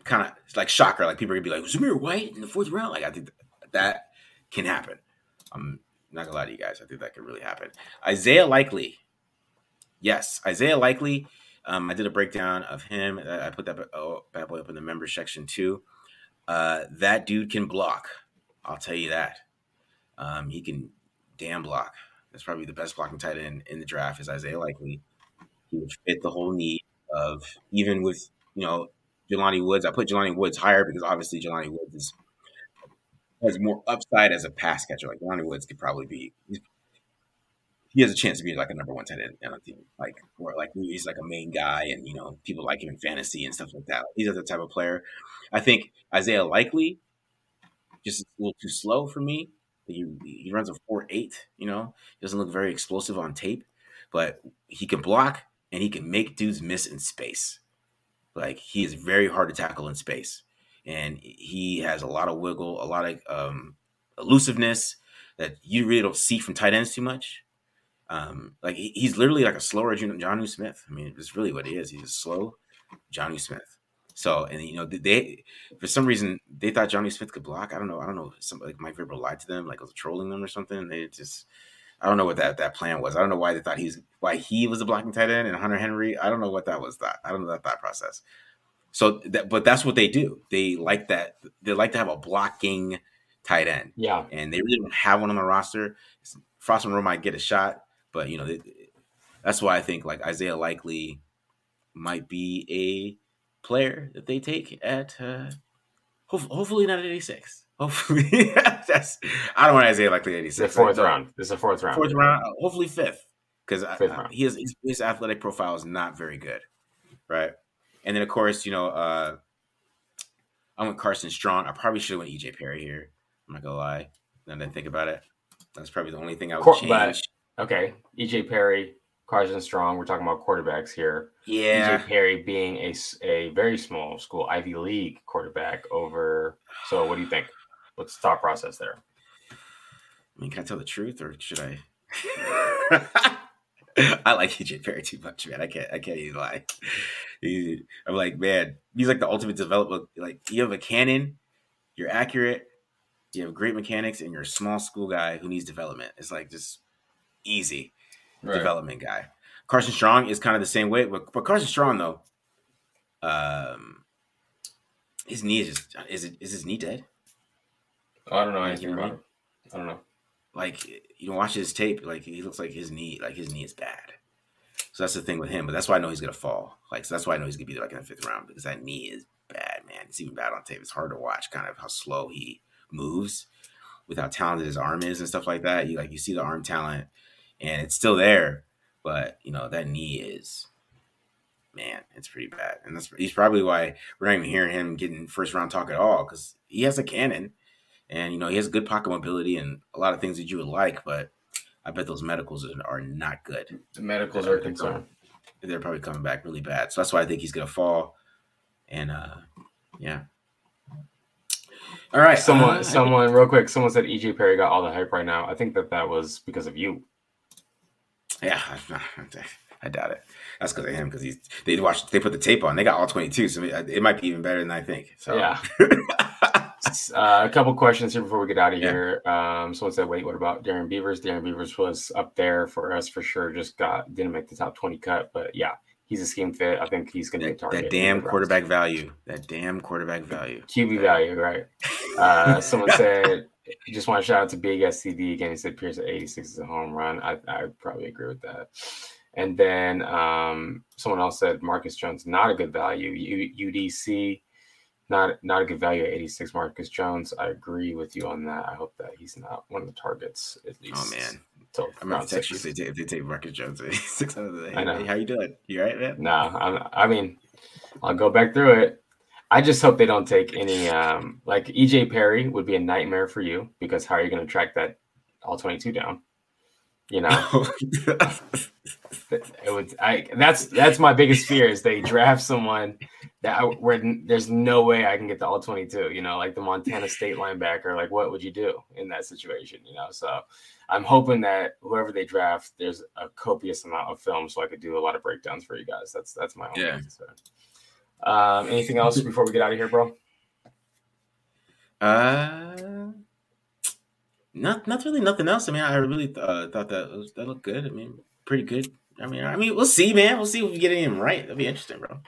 kind of like shocker. Like people are gonna be like Zamir White in the fourth round. Like I think that can happen. I'm not gonna lie to you guys. I think that could really happen. Isaiah Likely Yes, Isaiah Likely. Um, I did a breakdown of him. I put that oh, bad boy up in the members section too. Uh, that dude can block. I'll tell you that. Um, he can damn block. That's probably the best blocking tight end in the draft is Isaiah Likely. He would fit the whole need of even with you know Jelani Woods. I put Jelani Woods higher because obviously Jelani Woods is, has more upside as a pass catcher. Like Jelani Woods could probably be he has a chance to be like a number one tight end on a team, like or like he's like a main guy, and you know people like him in fantasy and stuff like that. He's the type of player. I think Isaiah Likely just a little too slow for me. He, he runs a four eight. You know, doesn't look very explosive on tape, but he can block and he can make dudes miss in space. Like he is very hard to tackle in space, and he has a lot of wiggle, a lot of um, elusiveness that you really don't see from tight ends too much. Um, like he, he's literally like a slower Jonnu Smith. I mean, it's really what he is. He's a slow Jonnu Smith. So, and you know, they for some reason they thought Johnny Smith could block. I don't know. I don't know. Some like Mike Vrabel lied to them, like was trolling them or something. They just, I don't know what that that plan was. I don't know why they thought he's why he was a blocking tight end and Hunter Henry. I don't know what that was. That I don't know that thought process. So, that, but that's what they do. They like that. They like to have a blocking tight end.
Yeah,
and they really don't have one on the roster. Frost and Moreau might get a shot but you know, that's why I think like Isaiah Likely might be a player that they take at uh, hopefully not at 86. Hopefully, that's I don't want Isaiah Likely at 86.
The fourth round. This is a fourth round.
Fourth round. Hopefully fifth, because he has his, his, athletic profile is not very good, right? And then of course, you know, uh, I went Carson Strong. I probably should have went EJ Perry here. I'm not gonna lie. Now that I think about it, that's probably the only thing I would change.
Okay, EJ Perry, Carson Strong. We're talking about quarterbacks here.
Yeah,
EJ Perry being a a very small school Ivy League quarterback over. So, what do you think? What's the thought process there?
I mean, can I tell the truth, or should I? I like EJ Perry too much, man. I can't. I can't even lie. He, I'm like, man, he's like the ultimate development. Like, you have a cannon, you're accurate, you have great mechanics, and you're a small school guy who needs development. It's like just easy right. development guy. Carson Strong is kind of the same way, but, but Carson Strong though, um, his knee is just is it is his knee dead?
I don't know anything about it. I don't know.
Like you don't watch his tape, like he looks like his knee, like his knee is bad. So that's the thing with him, but that's why I know he's gonna fall. Like so that's why I know he's gonna be like in the fifth round because that knee is bad, man. It's even bad on tape. It's hard to watch, kind of how slow he moves, with how talented his arm is and stuff like that. You like you see the arm talent, and it's still there, but you know that knee is, man, it's pretty bad, and that's he's probably why we're not even hearing him getting first round talk at all because he has a cannon, and you know he has good pocket mobility and a lot of things that you would like, but I bet those medicals are not good.
The medicals are concerned.
They're probably coming back really bad, so that's why I think he's gonna fall, and uh, yeah.
All right. Someone, uh, someone, real quick. Someone said EJ Perry got all the hype right now. I think that that was because of you.
Yeah, I doubt it. That's because of him. Because he's they watched they put the tape on. They got all twenty two, so it might be even better than I think. So
yeah. uh, a couple questions here before we get out of yeah. here. Um, someone said, "Wait, what about Darrian Beavers?" Darrian Beavers was up there for us for sure. Just got didn't make the top twenty cut, but yeah, he's a scheme fit. I think he's going to be
target. That damn quarterback value. That damn quarterback value.
QB value, right? Uh, someone said just want to shout out to Big SCD again. He said Pierce at 86 is a home run. I, I probably agree with that. And then um, someone else said Marcus Jones not a good value. U, UDC not not a good value at 86. Marcus Jones. I agree with you on that. I hope that he's not one of the targets at
oh, least. Oh man. I'm text you if they, if they take Marcus Jones at 86 out of the I know. How you doing? You right, man?
No, I'm, I mean, I'll go back through it. I just hope they don't take any um like EJ Perry would be a nightmare for you because how are you going to track that all 22 down? You know, it would. I that's that's my biggest fear is they draft someone that I, where there's no way I can get the all 22. You know, like the Montana State linebacker. Like, what would you do in that situation? You know, so I'm hoping that whoever they draft, there's a copious amount of film so I could do a lot of breakdowns for you guys. That's that's my only
yeah.
concern. Um, anything else before we get out of here, bro?
Uh, not not really nothing else. I mean, I really uh, thought that was, that looked good. I mean, pretty good. I mean, I mean, we'll see, man. We'll see if we get him right. That'd be interesting, bro.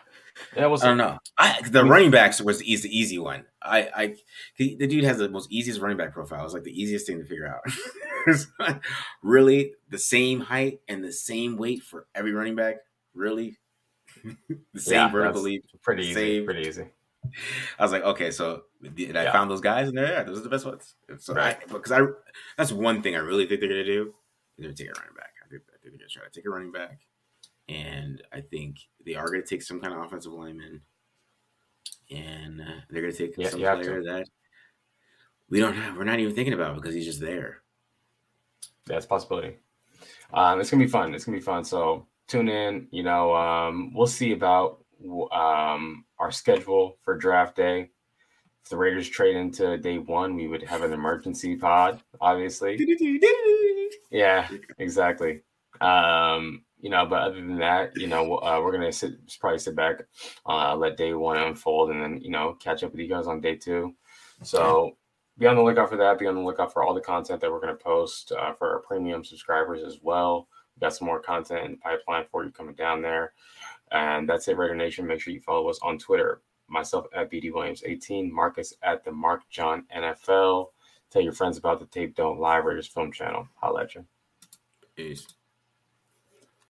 Yeah, we'll
I don't know. I, the running backs was the easy, easy one. I, I, the, the dude has the most easiest running back profile. It's like the easiest thing to figure out. really, the same height and the same weight for every running back. Really,
the same yeah, vertical leap. Pretty easy. Same. Pretty easy.
I was like, okay, so did I yeah. found those guys and they're there? Yeah, those are the best ones. So right. I, because I, that's one thing I really think they're gonna do. They're gonna take a running back. I think, I think they're gonna try to take a running back, and I think they are gonna take some kind of offensive lineman, and uh, they're gonna take yeah, some player that we don't have. We're not even thinking about because he's just there.
Yeah, That's possibility. Um, it's gonna be fun. It's gonna be fun. So tune in. You know, um, we'll see about um, our schedule for draft day. If the Raiders trade into day one, we would have an emergency pod, obviously. yeah, exactly. Um, you know, but other than that, you know, uh, we're gonna sit, probably sit back, uh, let day one unfold, and then you know, catch up with you guys on day two. So be on the lookout for that. Be on the lookout for all the content that we're gonna post uh, for our premium subscribers as well. We got some more content in the pipeline for you coming down there. And that's it, Raider Nation. Make sure you follow us on Twitter. Myself at BD Williams 18, Marcus at the Mark John NFL. Tell your friends about the Tape Don't Lie Raiders Film Channel. Holla at you.
Peace.